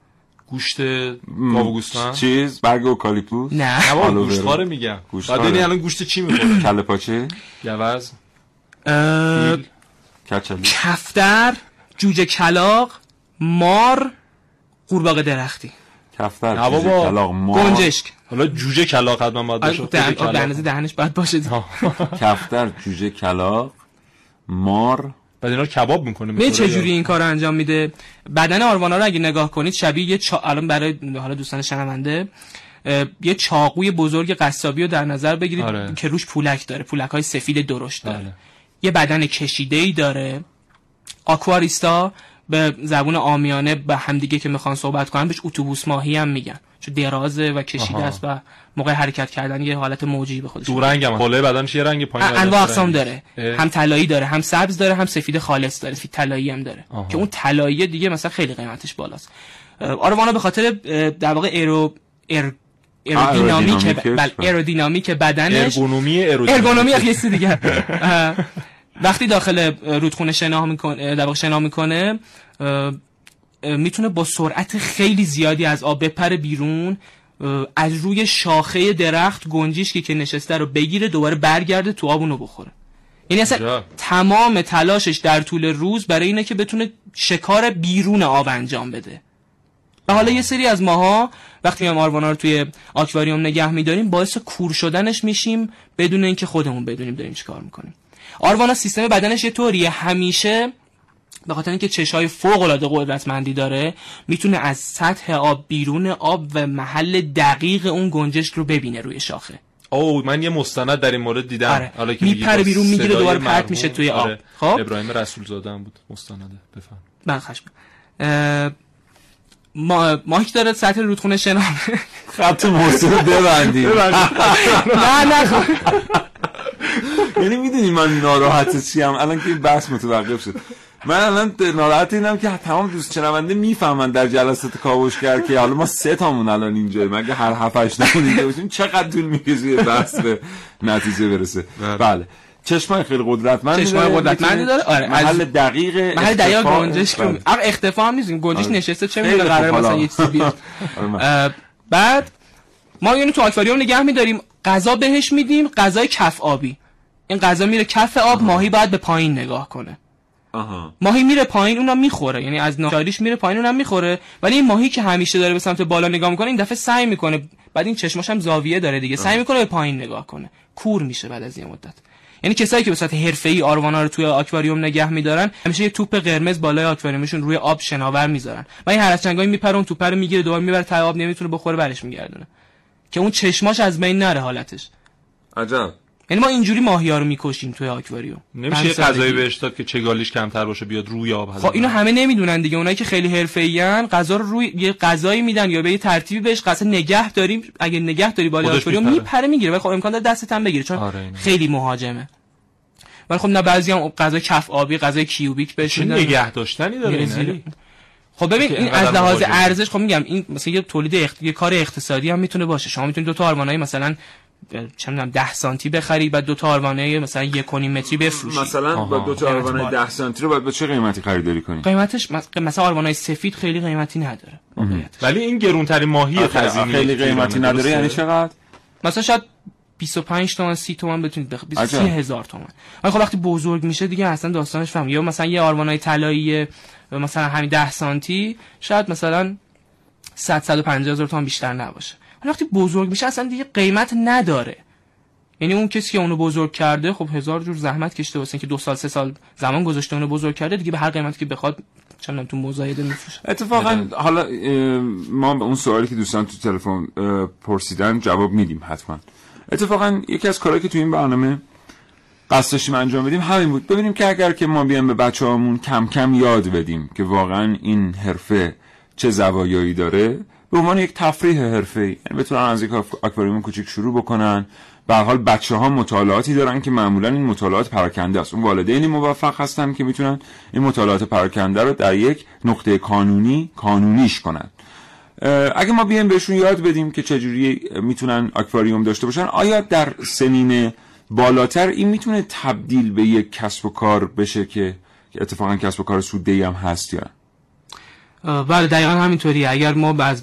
گوشت گاو گوسفند؟ چیز برگ اوکالیپتوس نه. نه بابا آلوویرا. گوشت خاره میگم. گوشت بعد الان گوشت چی می‌خوره. *clears throat* کله پاچه؟ گوز. کچلی. کفتر جوجه کلاق مار قورباغه درختی. کفتر نه بابا. کلاغ مار. گنجشک. حالا جوجه کلاق حتما باید باشه آره، دهن دهنش باید باشه. *laughs* کفتر جوجه کلاغ مار. بعد اینا رو کباب می‌کنه می چه جوری این کار رو انجام میده؟ بدن آروانا رو اگه نگاه کنید شبیه یه چا... الان برای حالا دوستان شنونده یه چاقوی بزرگ قصابی رو در نظر بگیرید آره. که روش پولک داره پولک های سفید درشت داره. بله. یه بدن کشیده ای داره. آکواریستا به زبون آمیانه به همدیگه که می‌خوان صحبت کنن بهش اتوبوس ماهی هم میگن. چون درازه و کشیده آها. است و موقع حرکت کردن یه حالت موجی به خودش دو رنگ هم بالای بدنش یه رنگ پایین انواع اقسام. داره اه. هم طلایی داره هم سبز داره هم سفید خالص داره سفید طلایی هم داره آها. که اون طلایی دیگه مثلا خیلی قیمتش بالاست آروانا به خاطر در واقع ایرو ار ایرودینامیک بل بله. ایرودینامیک بدنش ارگونومی. ارگونومی یه چیز دیگه وقتی داخل رودخونه شنا می‌کنه در واقع شنا می‌کنه می‌تونه با سرعت خیلی زیادی از آب بپره بیرون از روی شاخه درخت گنجیشکی که نشسته رو بگیره دوباره برگرده تو آب اونو بخوره. یعنی اصلا عجب. تمام تلاشش در طول روز برای اینه که بتونه شکار بیرون آب انجام بده. و حالا یه سری از ماها وقتی هم آروانا رو توی آکواریوم نگه میداریم باعث کور شدنش میشیم بدون اینکه خودمون بدونیم داریم چیکار می‌کنیم. آروانا سیستم بدنش یه طوریه. همیشه به خاطر اینکه چشای فوق العاده قدرتمندی داره می‌تونه از سطح آب بیرون آب و محل دقیق اون گنجشک رو ببینه روی شاخه او من یه مستند در این مورد دیدم آره. حالا که میپره بیرون، می‌گیره، دوباره پرت. میشه توی آب. آره. خب؟ ابراهیم رسول زاده هم بود مستنده بفهم من خشم اه، ما ماهی که داره سطح رودخونه شنا خط موضوع رو ببندیم نه نه خب. یعنی می‌دونی من ناراحت چیم الان که این بحث متوقف شد من الان ناراحت اینم که تمام دوست شنونده می‌فهمن در جلسات کاوشگر که حالا ما سه تامون الان اینجا مگه هر هفت هشت اینجا باشیم چقدر طول می‌کشه بحث به نتیجه برسه؟ بله. چشمای خیلی قدرتمندی چشمای. قدرتمندی داره؟ آره محل از دقیق محل دقیق اختفاء- گنجش بله. آره اختفا هم نیست. گنجش آره. نشسته. چه می‌دونه قرار. مثلا یه چیزی بیاد؟ *laughs* آره، بعد ما اینو تو آکواریوم نگه میداریم. غذا بهش میدیم غذای کف آبی. این غذا میره کف آب ماهی باید به پایین نگاه کنه. آها. ماهی میره پایین اونم می‌خوره. یعنی از ناچاریش میره پایین اونم می‌خوره. ولی این ماهی که همیشه داره به سمت بالا نگاه می‌کنه این دفعه سعی می‌کنه. بعد این چشماش هم زاویه داره دیگه. سعی می‌کنه به پایین نگاه کنه. کور میشه بعد از یه مدت. یعنی کسایی که به صورت حرفه‌ای آروانا رو توی آکواریوم نگه میدارن همیشه یه توپ قرمز بالای آکواریومشون روی آب شناور می‌ذارن. و این هر از چنگایی میپره اون توپ رو می‌گیره دوباره می‌بره ته آب نمی‌تونه بخوره برش میگردونه. که اون چشماش از بین نره حالتش. عجب. یعنی ما اینجوری ماهیا رو می‌کشیم توی آکواریوم نمیشه یه غذایی. بهش داد که چگالیش کمتر باشه بیاد روی آب خب اینو همه نمی‌دونن دیگه اونایی که خیلی حرفه‌این غذا رو روی یه غذایی میدن یا به یه ترتیبی بهش غذا نگه داریم اگه نگه داری بالا خودش آکواریوم میپره. می‌گیره ولی خب امکان داره دستت هم بگیره چون آره،. خیلی مهاجمه ولی خب نه بعضی هم غذای کف آبی غذای کیوبیک بهش نگه داشتنی داره. علی؟ خب ببین این از لحاظ. ارزش خب میگم این مثلا یه تولید اخت... یه کار اقتصادی هم می‌تونه باشه شما می‌تونید دو تا آروانای مثلا می‌دونم 10 سانتی بخرید بعد دو تا آروانای مثلا 1.5 متری بفروشید مثلا با دو تا قیمت آروان بالا. 10 سانتی رو باید به چه قیمتی خریداری کنی؟ قیمتش مثلا آروانای سفید خیلی قیمتی نداره. ولی این گرونترین ماهی تزیینی خیلی قیمتی نداره یعنی چقدر؟ مثلا شاید 25 تومن 30 تومن بتونید بخرید 20 عجب. هزار تومن. ولی خب وقتی بزرگ میشه دیگه اصلا داستانش فهم. یا مثلا یه آروانای طلایی مثلا همین 10 سانتی شاید مثلا 100 150 هزار تومن بیشتر نباشه. وقتی بزرگ میشه اصلا دیگه قیمت نداره. یعنی اون کسی که اونو بزرگ کرده خب هزار جور زحمت کشته واسه اینکه دو سال سه سال زمان گذاشته اونو بزرگ کرده دیگه به هر قیمتی که بخواد چندان تو مزایده میفروشه. اتفاقا حالا ما به اون سوالی که دوستان تو تلفن پرسیدن جواب میدیم حتما. اتفاقا یکی از کارهایی که تو این برنامه قصد داشتیم انجام بدیم همین بود. ببینیم که اگر که ما بیایم به بچه کم کم یاد بدیم که واقعا این حرفه چه زوایایی داره به عنوان یک تفریح حرفه یعنی بتونن از یک آکواریوم کوچیک شروع بکنن. به حال بچه ها مطالعاتی دارن که معمولا این مطالعات پراکنده است. اون والدینی موفق هستن که می‌تونن این مطالعات پراکنده رو در یک نقطه کانونی کانونیش کنن. اگه ما بیایم بهشون یاد بدیم که چجوری می‌تونن آکواریوم داشته باشن آیا در سنین بالاتر این می‌تونه تبدیل به یک کسب و کار بشه که اتفاقا کسب و کار سوددهی هم هست یا بله دقیقا همینطوری اگر ما از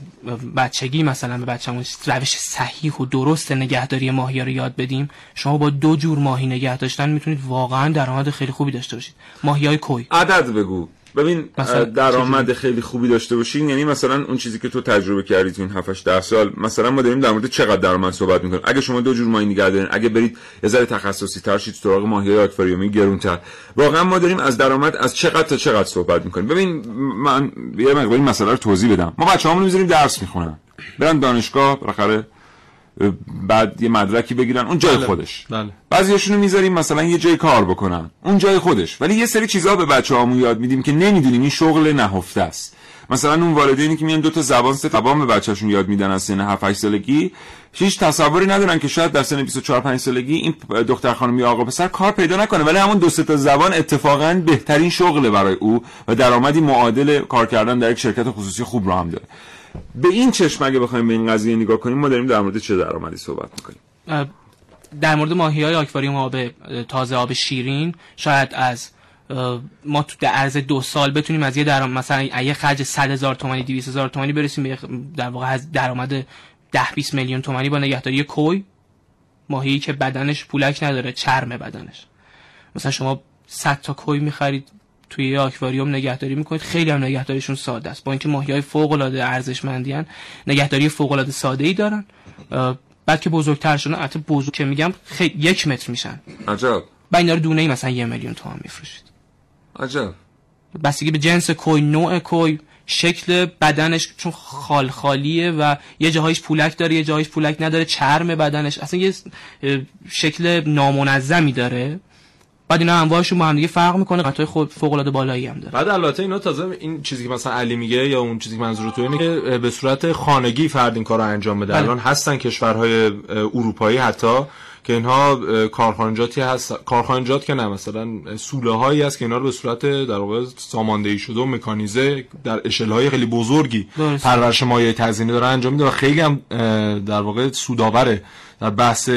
بچگی مثلا به بچه‌مون روش صحیح و درست نگهداری ماهی رو یاد بدیم شما با دو جور ماهی نگه داشتن می‌تونید واقعا درآمد خیلی خوبی داشته باشید. ماهی های کوی. عدد بگو. ببین درآمد خیلی خوبی داشته باشین یعنی مثلا اون چیزی که تو تجربه کردی تو این 7 8 10 سال مثلا ما داریم در مورد چقدر درآمد صحبت می‌کنیم. اگه شما دو جور ماهی نگه دارین اگه برید یه ذره تخصصی تر شید سراغ ماهی آکواریومی گرونتر. واقعا ما داریم از درآمد از چقدر تا چقدر صحبت می‌کنیم. ببین من یه مقدار این مسئله رو توضیح بدم. ما بچه‌هامون می‌ذاریم درس می‌خونن. برن دانشگاه بالاخره بعد یه مدرکی بگیرن اون جای بله، خودش. بله. بعضیاشونو می‌ذاریم مثلا یه جای کار بکنن اون جای خودش. ولی یه سری چیزها به بچه‌هامون یاد میدیم که نمی‌دونیم این شغل نهفته است. مثلا اون والدینی که میان دو تا زبان سه زبان به بچه‌شون یاد میدن از سن 7 8 سالگی هیچ تصوری ندارن که شاید در سن 24 5 سالگی این دختر خانم یا آقا پسر کار پیدا نکنه. ولی همون دو سه تا زبان اتفاقا بهترین شغل برای او و درآمدی معادل کار کردن در یک شرکت خصوصی خوب رو هم داره. به این چشم اگه بخوایم به این قضیه نگاه کنیم ما داریم در مورد چه درآمدی صحبت می‌کنیم؟ در مورد ماهی های آکواریوم آب تازه آب شیرین شاید از ما تو در عرض دو سال بتونیم از یه درآمد مثلا یه خرج 100 هزار تومانی 200 هزار تومانی برسیم به در واقع از درآمد 10 20 میلیون تومانی با نگهداری کوی. ماهی که بدنش پولک نداره چرم بدنش. مثلا شما 100 تا کوی می‌خرید توی آکواریوم نگهداری می‌کنید. خیلی هم نگهداریشون ساده است. با اینکه ماهی های فوق العاده ارزشمندی هن. نگهداری فوق العاده ساده ای دارن. بعد که بزرگتر شدن البته بزرگ که میگم خیلی یک متر میشن. عجب. و اینا رو دونه ای مثلا یه میلیون تومان میفروشید. عجب. بستگی به جنس کوی نوع کوی شکل بدنش چون خال خالیه و یه جاهایش پولک داره یه جاهایش پولک نداره چرم بدنش. اصلا یه شکل نامنظمی داره. بعد اینا انواعشون با هم دیگه فرق می‌کنه قطعه خود فوق العاده بالایی هم داره بعد البته اینا تازه این چیزی که مثلا علی میگه یا اون چیزی که منظور تو اینه که به صورت خانگی فرد این کار رو انجام بده بله. الان هستن کشورهای اروپایی حتی که اینها کارخانجاتی هست کارخانجات که نه مثلا سوله هایی هست که اینا رو به صورت در واقع ساماندهی شده و مکانیزه در اشل های خیلی بزرگی. پرورش مایع تزیینی داره انجام میده و خیلی هم در واقع سودآوره در بحث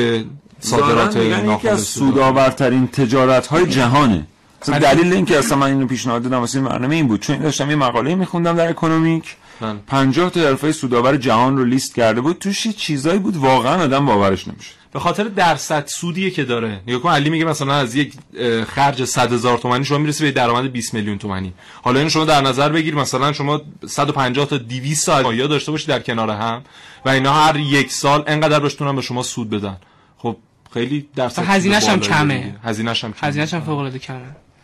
صادرات یکی از سودآورترین تجارت های جهانه مثلا بله. دلیل اینکه اصلا من اینو پیشنهاد دادم واسه برنامه این بود. چون داشتم یه مقاله میخوندم در اکونومیک. بله. 50 تا حرفه سودآور جهان رو لیست کرده بود. توش یه چیزایی بود. واقعا آدم باورش نمیشه به خاطر درصد سودیه که داره. نگاه کن علی میگه مثلا از یک خرج 100 هزار تومانی شما می‌رسی به درآمد 20 میلیون تومانی. حالا این شما در نظر بگیر. مثلا شما 150 تا 200 تا ماهیا داشته باشی در کنار هم و اینا هر یک سال انقدر بتونن به شما سود بدن. خیلی درصد هزینه‌ش هم کمه. هزینه‌ش هم کمه. هزینه‌ش هم فوق العاده کمه.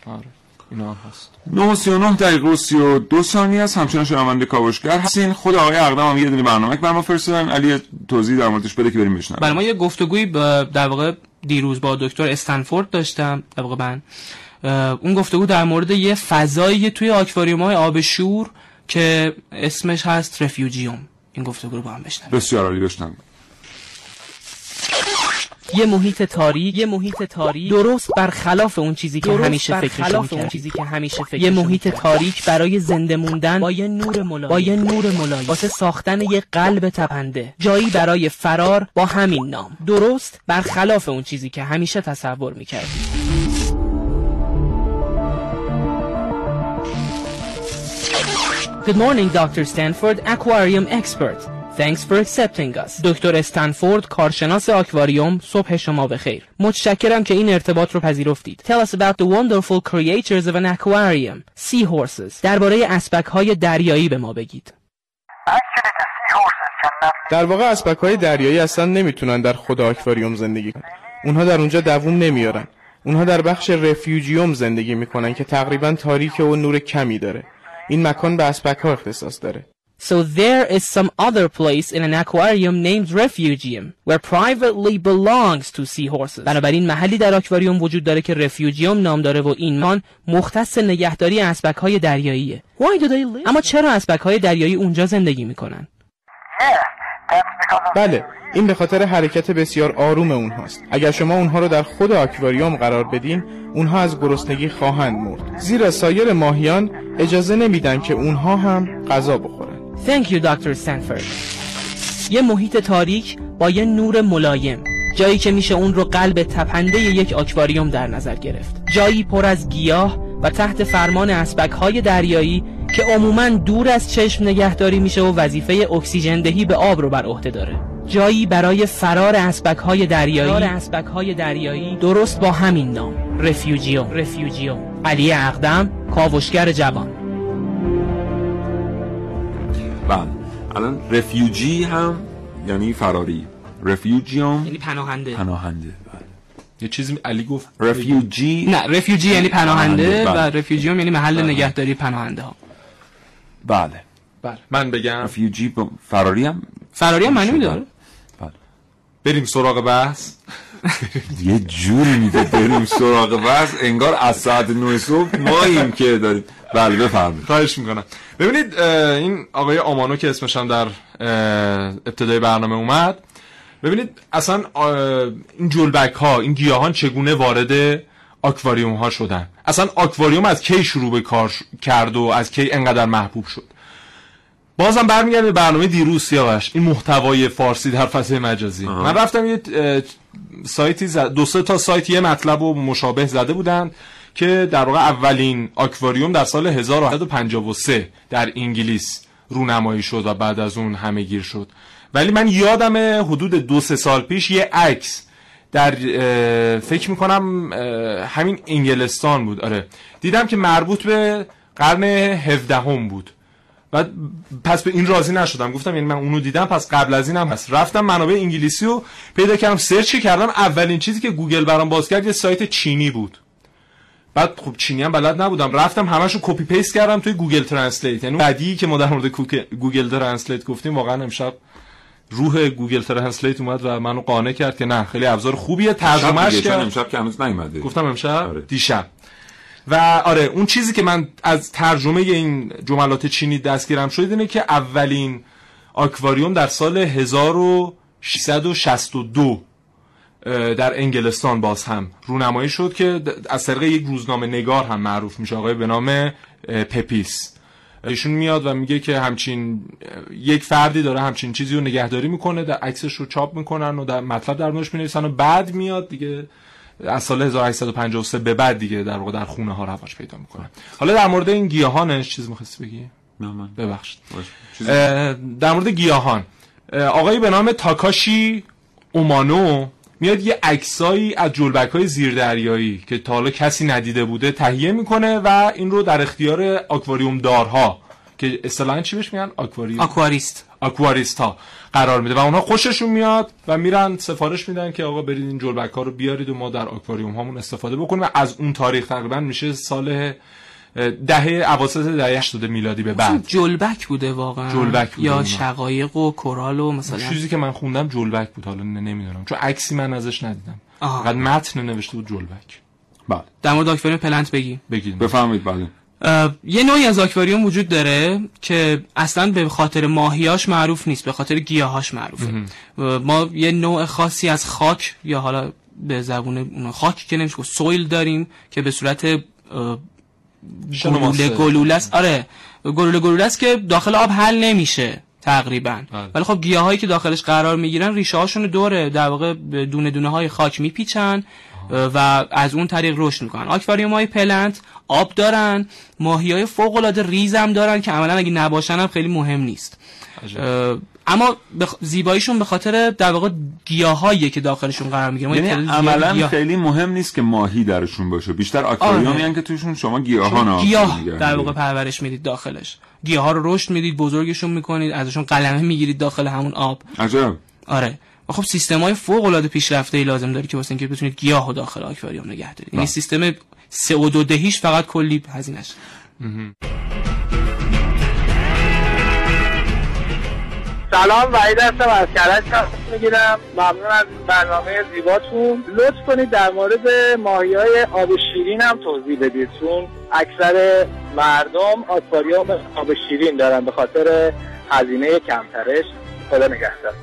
آره. اینا هم هست. 9 و 39 دقیقه و 32 ثانیه است. همچنان شنونده کاوشگر هستین. خود آقای اقدام هم یه دونه برنامه که برام فرستادن. علی توضیح در موردش بده که بریم بشنویم. بله ما یه گفتگویی با- در واقع دیروز با دکتر استنفورد داشتم. در واقع من. اون گفتگو در مورد یه فضایی توی آکواریوم های آب شور که اسمش هست رفیوجیوم. این گفتگو رو با هم بشنویم. بسیار عالی بشنویم. یه محیط تاریک یه محیط تاریک. درست برخلاف اون چیزی که همیشه فکرش برخلاف اون چیزی که همیشه فکرش یه محیط تاریک برای زنده موندن. با یه نور ملایم با یه نور ملایم واسه ساختن یه قلب تپنده. جایی برای فرار با همین نام. درست برخلاف اون چیزی که همیشه تصور می‌کردی Good morning, Dr. Stanford, aquarium expert. Thanks for accepting us. دکتر استنفورد کارشناس آکواریوم صبح شما بخیر. متشکرم که این ارتباط رو پذیرفتید. Tell us about the wonderful creatures of an aquarium. Seahorses. درباره اسبک های دریایی به ما بگید. در واقع اسبک های دریایی اصلا نمی‌تونن در خود آکواریوم زندگی کنن اونها در اونجا دووم نمیارن اونها در بخش رفیوجیوم زندگی می‌کنن که تقریبا تاریک و نور کمی داره این مکان به اسبک ها اختصاص داره So there is some other place in an aquarium named refugium where privately belongs to seahorses. بنابراین محلی در آکواریوم وجود داره که رفیوجیوم نام داره و این مان مختص نگهداری اسبک های دریاییه. Why do they live? اما چرا اسبک های دریایی اونجا زندگی می‌کنن؟ بله این به خاطر حرکت بسیار آروم اونهاست اگر شما اونها رو در خود آکواریوم قرار بدین اونها از گرسنگی خواهند مرد زیرا سایر ماهیان اجازه نمیدن که اونها هم غذا بخورن Thank you Dr. Stanford. یه محیط تاریک با یه نور ملایم جایی که میشه اون رو قلب تپنده یک آکواریوم در نظر گرفت جایی پر از گیاه و تحت فرمان اسبک های دریایی که عموما دور از چشم نگهداری میشه و وظیفه اکسیژن دهی به آب رو بر عهده داره جایی برای فرار اسبک های دریایی فرار اسبک های دریایی درست با همین نام رفیوجیوم رفیوجیوم علی اقدم کاوشگر جوان بله الان رفیوجی هم یعنی فراری. رفیوجیوم یعنی پناهنده. پناهنده بله. یه چیزی علی گفت. رفیوجی نه رفیوجی یعنی پناهنده پناهنده، و بله. رفیوجیوم یعنی محل بله. نگهداری پناهنده ها. بله. بله. من بگم. رفیوجی فراری هم فراری هم معنی میداره. بله بریم سراغ بحث. یه جوری میده بریم سراغ بس انگار از ساعت 9 صبح ماییم که داریم. بله بفرمایید. خواهش می‌کنم. ببینید این آقای آمانو که اسمش هم در ابتدای برنامه اومد. ببینید اصلا این جلبک ها این گیاهان چگونه وارد آکواریوم ها شدن؟ اصلا آکواریوم از کی شروع به کار ش- کرد و از کی انقدر محبوب شد؟ بازم برمیگرده به برنامه دیروز سیاوش. این محتوای فارسی در فضای مجازی. من رفتم یه سایتی زد- دو سه تا سایت یه مطلب و مشابه زده بودن که در واقع اولین آکواریوم در سال 1853 در انگلیس رونمایی شد و بعد از اون همه گیر شد. ولی من یادم حدود دو سه سال پیش یه عکس در فکر می‌کنم همین انگلستان بود. آره. دیدم که مربوط به قرن 17 هم بود. بعد پس به این راضی نشدم. گفتم یعنی من اونو دیدم پس قبل از اینم هست. رفتم منابع انگلیسی رو پیدا کردم search کردم. اولین چیزی که گوگل برام باز کرد یه سایت چینی بود. بعد خب چینی هم بلد نبودم. رفتم همشو copy paste کردم توی Google Translate. یعنی بدی که ما در مورد Google Translate گفتیم واقعا امشب روح Google Translate اومد و منو قانع کرد که نه خیلی ابزار خوبیه. ترجمهش کرد امشب که هنوز نیومده. گفتم امشب آره. دیشب. و آره اون چیزی که من از ترجمه این جملات چینی دستگیرم شد اینه که اولین آکواریوم در سال 1662 اه، در انگلستان باز هم رونمایی شد که از طریق یک روزنامه نگار هم معروف میشه آقای به نام پپیس. ایشون میاد و میگه که همچین یک فردی داره همچین چیزی رو نگهداری می‌کنه در عکسش رو چاپ می‌کنن و در مطلب در موردش می‌نویسن و بعد میاد دیگه از سال 1853 به بعد دیگه در واقع در خونه ها رواج پیدا می‌کنن حالا در مورد این گیاهانش چیز می‌خواستی بگی؟ نه من ببخشید در مورد گیاهان. اه، آقایی به نام تاکاشی اومانو میاد یه عکسایی از جلبک های زیردریایی که تا حالا کسی ندیده بوده تهیه می‌کنه و این رو در اختیار آکواریوم دارها که اصطلاحا چی بهش میگن؟ آکواریوم. آکواریست. آکواریست ها قرار میده و اونها خوششون میاد و میرن سفارش میدن که آقا برید این جلبک ها رو بیارید و ما در آکواریوم هامون استفاده بکنیم و از اون تاریخ تقریبا میشه سال دهه اواسط دهه 80 میلادی به بعد. جلبک بوده واقعا. جلبک بوده یا اونا. شقایق و کورال و مثلا چیزی که من خوندم جلبک بود حالا نمی‌دونم. چون عکسی من ازش ندیدم. فقط متن نوشته بود جلبک. بله. در مورد آکواریوم پلنت بگی. بگید. بفهمید بله. یه نوعی از آکواریوم وجود داره که اصلا به خاطر ماهیاش معروف نیست به خاطر گیاهاش معروفه. ما یه نوع خاصی از خاک یا حالا به زبون خاک که نمیشه سویل داریم که به صورت گلوله. گلوله است. آره گلوله گلوله است که داخل آب حل نمیشه تقریبا. بله. ولی خب گیاهایی که داخلش قرار می‌گیرن ریشه هاشون دوره در واقع دونه دونه های خاک میپیچن و از اون طریق رشد می‌کنن. آکواریوم های پلنت آب دارن ماهی های فوق العاده ریز هم دارن که عملا اگه نباشن هم خیلی مهم نیست. اما بخ... زیباییشون به خاطر در واقع گیاهایی که داخلشون قرار یه یعنی عملا گیاه- خیلی مهم نیست که ماهی درشون باشه. بیشتر آکواریومی آره. که توشون شما گیاهان گیاه در واقع. پرورش می‌دید داخلش. گیاه ها رو رشد می‌دید بزرگشون می‌کنید ازشون قلمه می‌گیرید داخل همون آب. عجب. آره. و خب سیستم های فوق العاده پیشرفته ای لازم داری که واسه اینکه بتونید گیاه رو داخل آکواریوم نگه دارید. یعنی بله. سیستم CO2 دهیش فقط کلی هزینه‌ش. سلام وحید هستم از کرج تماس می‌گیرم. ممنون از برنامه زیباتون. لطف کنید در مورد ماهی های آب شیرین هم توضیح بدید. چون اکثر مردم آکواریوم آب شیرین دارن به خاطر هزینه کمترش. خدا نگهدار.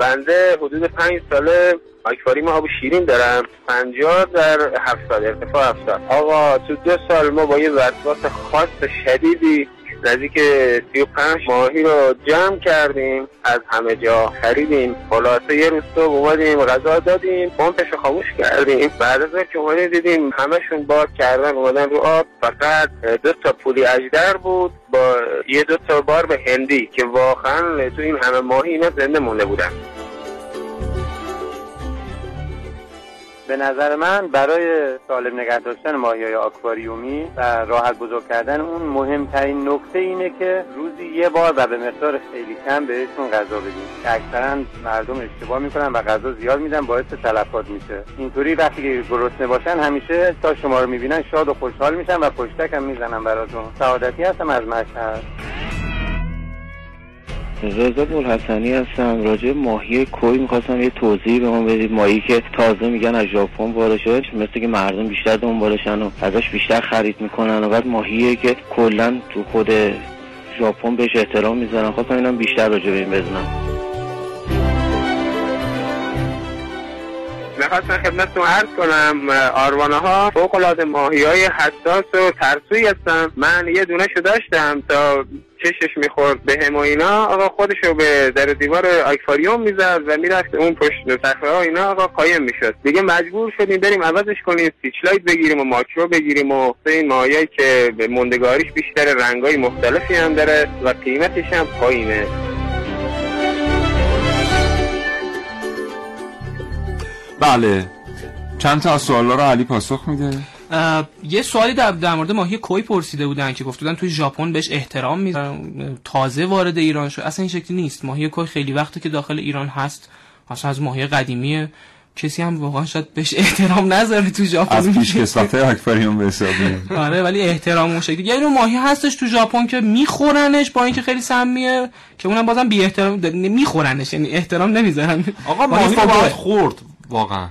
بنده حدود پنج ساله آکواریوم آب شیرین دارم. پنجاه در هفتاد ارتفاع هفتاد. آقا تو دو سال ما با یه وسواس خاص شدیدی نزدیک سی و پنج ماهی رو جمع کردیم از همه جا خریدیم. خلاصه یه روز صبح اومدیم غذا دادیم پمپش خاموش کردیم. بعد از که اومدیم دیدیم همشون باد کردن اومدن رو آب. فقط دو تا پولی اجدر بود با یه دو تا بار به هندی که واقعا تو این همه ماهی اینا زنده مونده بودن. به نظر من برای سالم نگه داشتن ماهی آکواریومی و راحت بزرگ کردن اون مهمترین نکته اینه که روزی یه بار و به مقدار خیلی کم بهشون غذا بدیم که اکثرا مردم اشتباه می‌کنن و غذا زیاد میدن باعث تلفات میشه. اینطوری وقتی که گرسنه باشن همیشه تا شما رو می‌بینن شاد و خوشحال میشن و پشتک هم می‌زنن براتون. سعادتی هستم از مشهد. رضا بولحسنی هستم راجع ماهی کوی می‌خواستم یه توضیح به ما بدید. ماهی که تازه میگن از ژاپن وارد شده مثل که مردم بیشتر دنبالشن و ازش بیشتر خرید می‌کنن و بعد ماهیه که کلا تو خود ژاپن بهش احترام می‌ذارن. خواستم اینم بیشتر راجع به این بدونم. می‌خواستم خدمتتون عرض کنم آروانه ها فوق العاده ماهی های حساس و ترسوی هستن. من یه دونه شو داشتم تا چشش می‌خورد به هم و اینا آقا خودشو به در دیوار آکواریوم می‌زد و می‌رفت اون پشت صخره ها اینا آقا قایم می‌شد. دیگه مجبور شدیم بریم عوضش کنیم سیچلایت بگیریم و ماکرو بگیریم و این ماهیایی که به موندگاریش بیشتر رنگای مختلفی هم داره و قیمتش هم پایینه بله. چند تا سوالا رو علی پاسخ میده؟ یه سوالی در, در مورد ماهی کوی پرسیده بودن که گفته بودن توی ژاپن بهش احترام می‌ذارن تازه وارد ایران شد. اصلا این شکلی نیست. ماهی کوی خیلی وقته که داخل ایران هست. اصلا از ماهی قدیمیه. کسی هم واقعا شاید بهش *laughs* احترام نذاره تو ژاپن. از پیش کسوت آکواریوم به حساب میاد. *laughs* آره ولی احترام اون شکلی. یه نوع ماهی هستش تو ژاپن که میخورنش با اینکه خیلی سمیه که اونم بازم بی احترام میخورنش یعنی احترام نمی‌ذارن. آقا ماهی رو باید. خورد واقعا.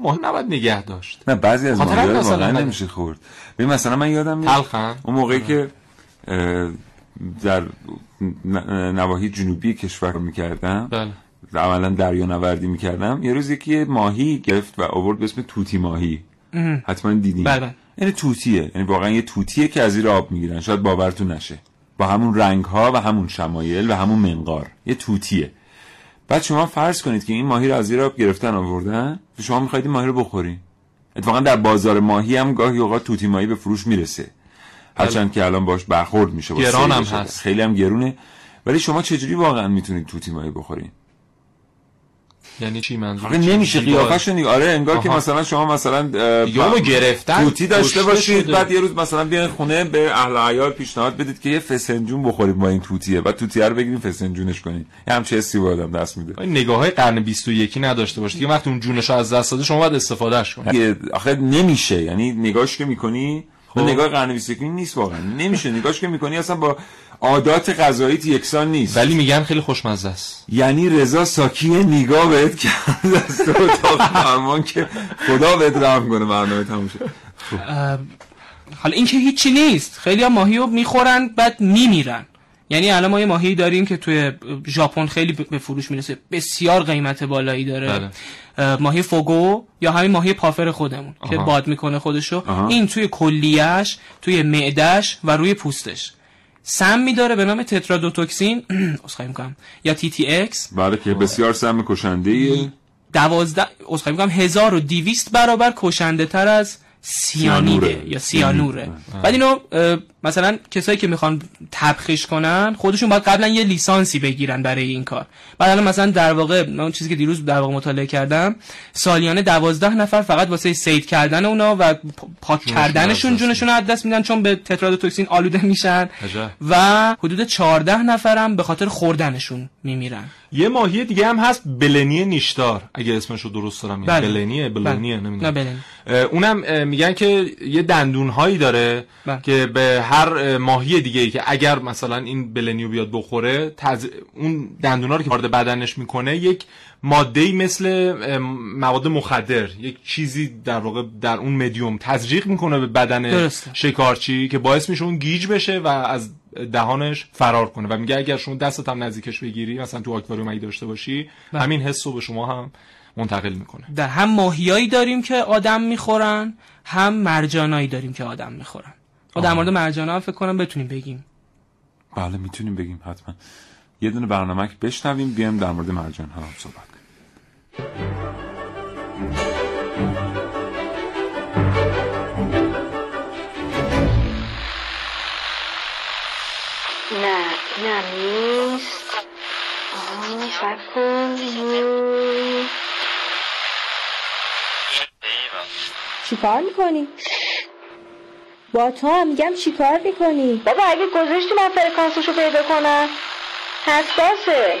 ماهی نباید نگه داشت. نه بعضی از مثلا واقعا. نمیشه خورد. ببین مثلا من یادم میاد؟ اون موقعی که اه، در نواحی جنوبی کشور رو می‌کردم. بله. عملا دریا نوردی می‌کردم. یه روز یکی ماهی گرفت و آورد به اسم توتی ماهی. اه. حتما دیدین. بله. یعنی توتیه. یعنی واقعا یه توتیه که از زیر آب می‌گیرن. شاید باورتون نشه. با همون رنگ ها و همون شمایل و همون منقار. یه توتیه. بعد شما فرض کنید که این ماهی رو از زیر آب گرفتن آوردن و شما می‌خواید این ماهی رو بخورین. اتفاقا در بازار ماهی هم گاهی اوقات توتی ماهی به فروش می‌رسه. هرچند که الان باش برخورد میشه گران هم. هست. خیلی هم گرونه. ولی شما چجوری واقعا می‌تونید توتی ماهی بخورین؟ یعنی چی منظور آخه نمیشه قیافش نگاه آره انگار که. مثلا شما مثلا اونو گرفتن، توتی داشته باشید شده. بعد یه روز مثلا بیاین خونه به اهل عیال پیشنهاد بدید که یه فسنجون بخورید با این توتیه. بعد توتیه رو بگیریم فسنجونش کنید. یه همچه حسی به آدم دست میده. این نگاه های قرن 21 نداشته باشید. دیگه وقتی اون جونش از دست داده شما باید استفادهش کنید. آخه نمیشه. یعنی نگاش که می‌کنی خب. نگاه قرن 21 نیست واقعا. نمیشه. نگاش که می‌کنی اصلا با عادات غذاییت یکسان نیست. ولی میگن خیلی خوشمزه است. یعنی رضا ساکی نگاه بهت کرد از تو اتاق فرمان که خدا بهت رحم کنه برنامه تموم شد. حالا این که هیچی نیست. خیلی هم ماهی رو می‌خورن بعد میمیرن. یعنی الان ما یه ماهی داریم که توی ژاپن خیلی به فروش می‌رسه. بسیار قیمت بالایی داره. بله. اه، ماهی فوگو یا همین ماهی پافر خودمون که آها. باد می‌کنه خودشو. آها. این توی کلیهش توی معدش و روی پوستش. سمی داره به نام تترادوتوکسین. *clears throat* اسخای می‌کنم. یا تی تی اکس بله که بسیار سم کشنده ایه. دوازده اسخای می‌کنم. 1200 برابر کشنده تر از سیانیده. یا سیانوره. بعد اینو مثلا کسایی که می‌خوان تبخیش کنن خودشون باید قبلا یه لیسانسی بگیرن برای این کار بعد الان مثلا در واقع من چیزی که دیروز در واقع مطالعه کردم سالیانه دوازده نفر فقط واسه سید کردن اونا و پاک کردنشون جونشون رو از دست میدن چون به تترادوتوکسین آلوده میشن. و حدود 14 نفرم به خاطر خوردنشون میمیرن یه ماهی دیگه هم هست بلنی نیشدار اگه اسمش رو درست دارم بله. بلنیه بلنیه بله. نمی‌دونم اونم میگن که یه دندون هایی داره بله. که به هر اه، ماهی دیگه ای که اگر مثلا این بلنیو بیاد بخوره تز... اون دندونا رو که وارد بدنش می‌کنه یک ماده مثل مواد مخدر یک چیزی در واقع در اون مدیوم تزریق می‌کنه به بدن درسته. شکارچی که باعث میشه اون گیج بشه و از دهانش فرار کنه و میگه اگر شما دستت هم نزدیکش بگیری مثلا تو آکواریوم اگه داشته باشی بله. همین حس رو به شما هم منتقل می‌کنه. در هم ماهیایی داریم که آدم می‌خورن هم مرجانایی داریم که آدم می‌خورن. ما در. مورد مرجانا هم فکر کنم بتونیم بگیم. بله می‌تونیم بگیم حتما. یه دونه برنامه بشنویم بیام در مورد مرجان ها هم صحبت کنیم. نه نه نیست. آه چیکار می‌کنی؟ با تو هم میگم چیکار می‌کنی؟ بابا اگه گذاشتی من فرکانسشو پیدا کنم حساسه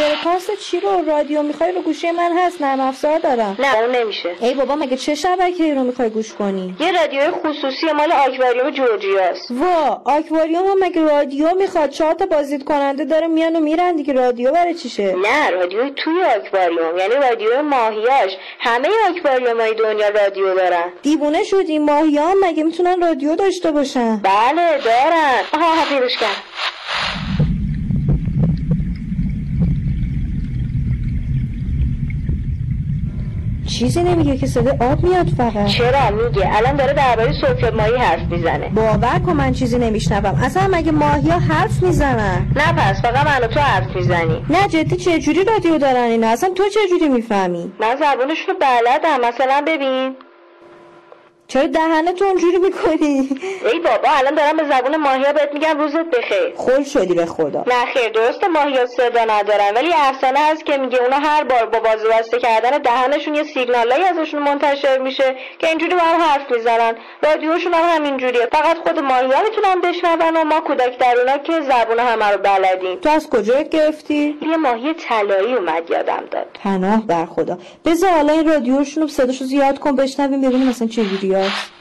فرکانس چی رو؟ رادیو می‌خوای رو گوشی من هست نرم افزار دارم. نه اون نمیشه. ای بابا مگه چه شبکه رو می‌خوای گوش کنی؟ یه رادیوی خصوصی مال آکواریوم جورجیاست. وا آکواریوم هم مگه رادیو می‌خواد؟ چهار تا بازدید کننده داره میان و میرن دیگه. رادیو برای چیشه نه رادیو توی آکواریوم یعنی رادیو ماهیاش. همه آکواریوم های دنیا رادیو دارن. دیوونه شدی. ماهی هم مگه می‌تونن رادیو داشته باشن؟ بله دارن. آها پیروش کرد چیزی نمیگه که صدای آب میاد فقط. چرا میگه؟ الان داره درباره سفره ماهی حرف می‌زنه. باور کن من چیزی نمیشنوم. اصلا مگه ماهی ها حرف می‌زنن؟ نه پس فقط من تو حرف می‌زنی. نه جدی چه جوری رادیو دارن اینا؟ اصلا تو چه جوری می‌فهمی؟ من زبونشون رو بلدم. مثلا ببین چرا دهنتو اونجوری می‌کنی؟ ای بابا الان دارم به زبون ماهیا بهت میگم روزت بخیر. خول شدی به خدا. نه خیر درسته ماهیا صدا ندارن ولی افسانه هست که میگه اونا هر بار با بازو بسته کردن دهنشون یه سیگنالایی ازشون منتشر میشه که اینجوری با هم حرف می‌زنن. رادیوشون هم همینجوریه. فقط خود ماهیا می‌تونن بشنون و ما کودک درونا که زبون همه رو بلدیم. تو از کجا گرفتی؟ یه ماهی طلایی اومد یادم داد. پناه بر خدا. بذار حالا این رادیوشون رو صداشو زیاد کن بشنویم ببینیم مثلا چه جوریه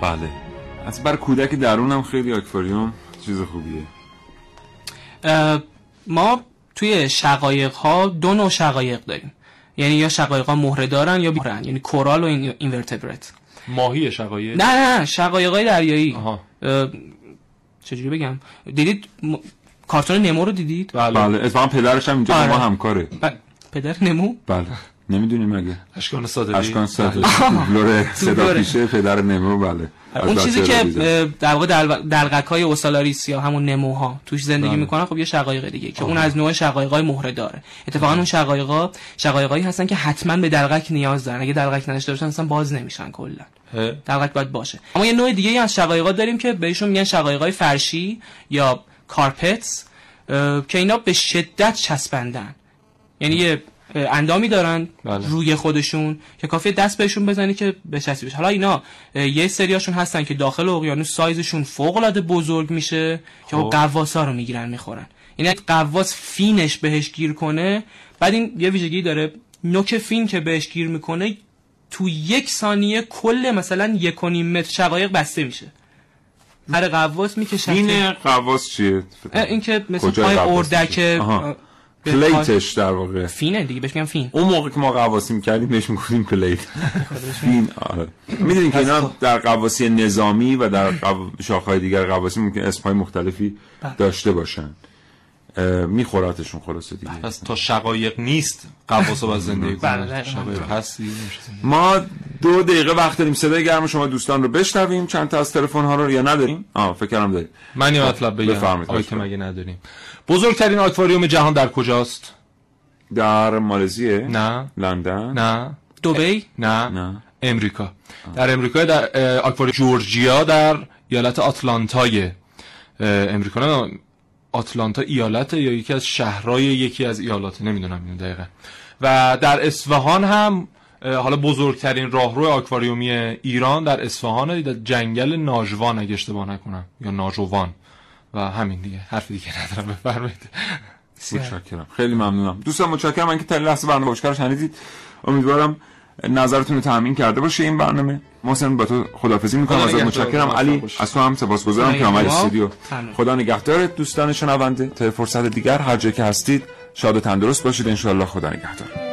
بله. از بر کودک درون هم خیلی آکواریوم چیز خوبیه. ما توی شقایق ها دو نوع شقایق داریم. یعنی یا شقایق ها مهره دارن یا بیرن یعنی کورال و این اینورتبرت. ماهی شقایق؟ نه نه شقایق های دریایی. چجوری بگم؟ دیدید م... کارتون نمو رو دیدید؟ بله. اتفاقا پدرش هم اینجا با ما آره. همکاره. ب- پدر نمو؟ بله. نمی‌دونی مگه؟ اشکان صادقی؟ اشکان صادقی. آه. *laughs* دوبلور صدا. پیشه پدر نمو بله. از اون چیزی که در واقع. دلغک های اوسالاریس یا همون نموها توش زندگی بله. می‌کنن خب یه شقایق دیگه که اون از نوع شقایق های مهره داره. اتفاقا اون شقایقا شقایقایی هستن که حتما به دلغک نیاز دارن. اگه دلغک نداشته باشن اصلا باز نمیشن کلا. دلغک باید باشه. اما یه نوع دیگه ای از شقایقا داریم که بهشون میگن شقایقای فرشی یا کارپتس که اینا به شدت چسبندن. یعنی یه اندامی دارن بله. روی خودشون که کافیه دست بهشون بزنی که بچسبی بشه. حالا اینا یه سریاشون هستن که داخل اقیانوس سایزشون فوق العاده بزرگ میشه که خب. غواصا رو می‌گیرن می‌خورن. این غواص fin ش بهش گیر کنه بعد این یه ویژگی داره نوک fin که بهش گیر می‌کنه تو یک ثانیه کل مثلا یک و نیم متر شقایق بسته میشه. هر غواص می‌کشه. این غواص چیه؟ این که مثل پای اردک plate ش در واقع. fin ه دیگه بهش میگم fin. اون موقع که ما غواصی می‌کردیم بهش می‌گفتیم plate. fin آره. می‌دونین که اینا در غواصی نظامی و در. شاخهای دیگر قواسی ممکن اسمهای مختلفی داشته باشن. میخوراتشون خلاصه دیگه. پس تا شقایق نیست قواس باز زندگی شقایق هستی ما دو دقیقه وقت داریم صدای گرم شما دوستان رو بشنویم. چند تا از تلفن ها رو یا نداریم؟ آه فکر کنم داریم. من یه مطلب بگم. آیتم اگه نداریم. بزرگترین آکواریوم جهان در کجاست؟ در مالزیه؟ نه. لندن؟ نه. دبی؟ نه. نه. امریکا. در امریکا در آکواریوم جورجیا در ایالت آتلانتای امریکا. نه آتلانتا ایالت یا یکی از شهرهای یکی از ایالات نمی‌دونم اینو دقیقا. و در اصفهان هم حالا بزرگترین راهرو آکواریومی ایران در اصفهان در جنگل ناجوان اگه اشتباه نکنم یا ناجوان و همین دیگه. حرف دیگه ندارم. بفرمایید. متشکرم. خیلی ممنونم. دوستان متشکرم. من که تا لحظه برنامه باشکار شنیدید. امیدوارم نظرتون رو تامین کرده باشه این برنامه. محسن با تو خدافظی می‌کنم. ازت متشکرم. علی از تو هم سپاسگزارم که آمدی استودیو. خدا نگهدارت. دوستان شنونده تا فرصت دیگر هر جا که هستید شاد و تندرست باشید. ان خدا نگهدار.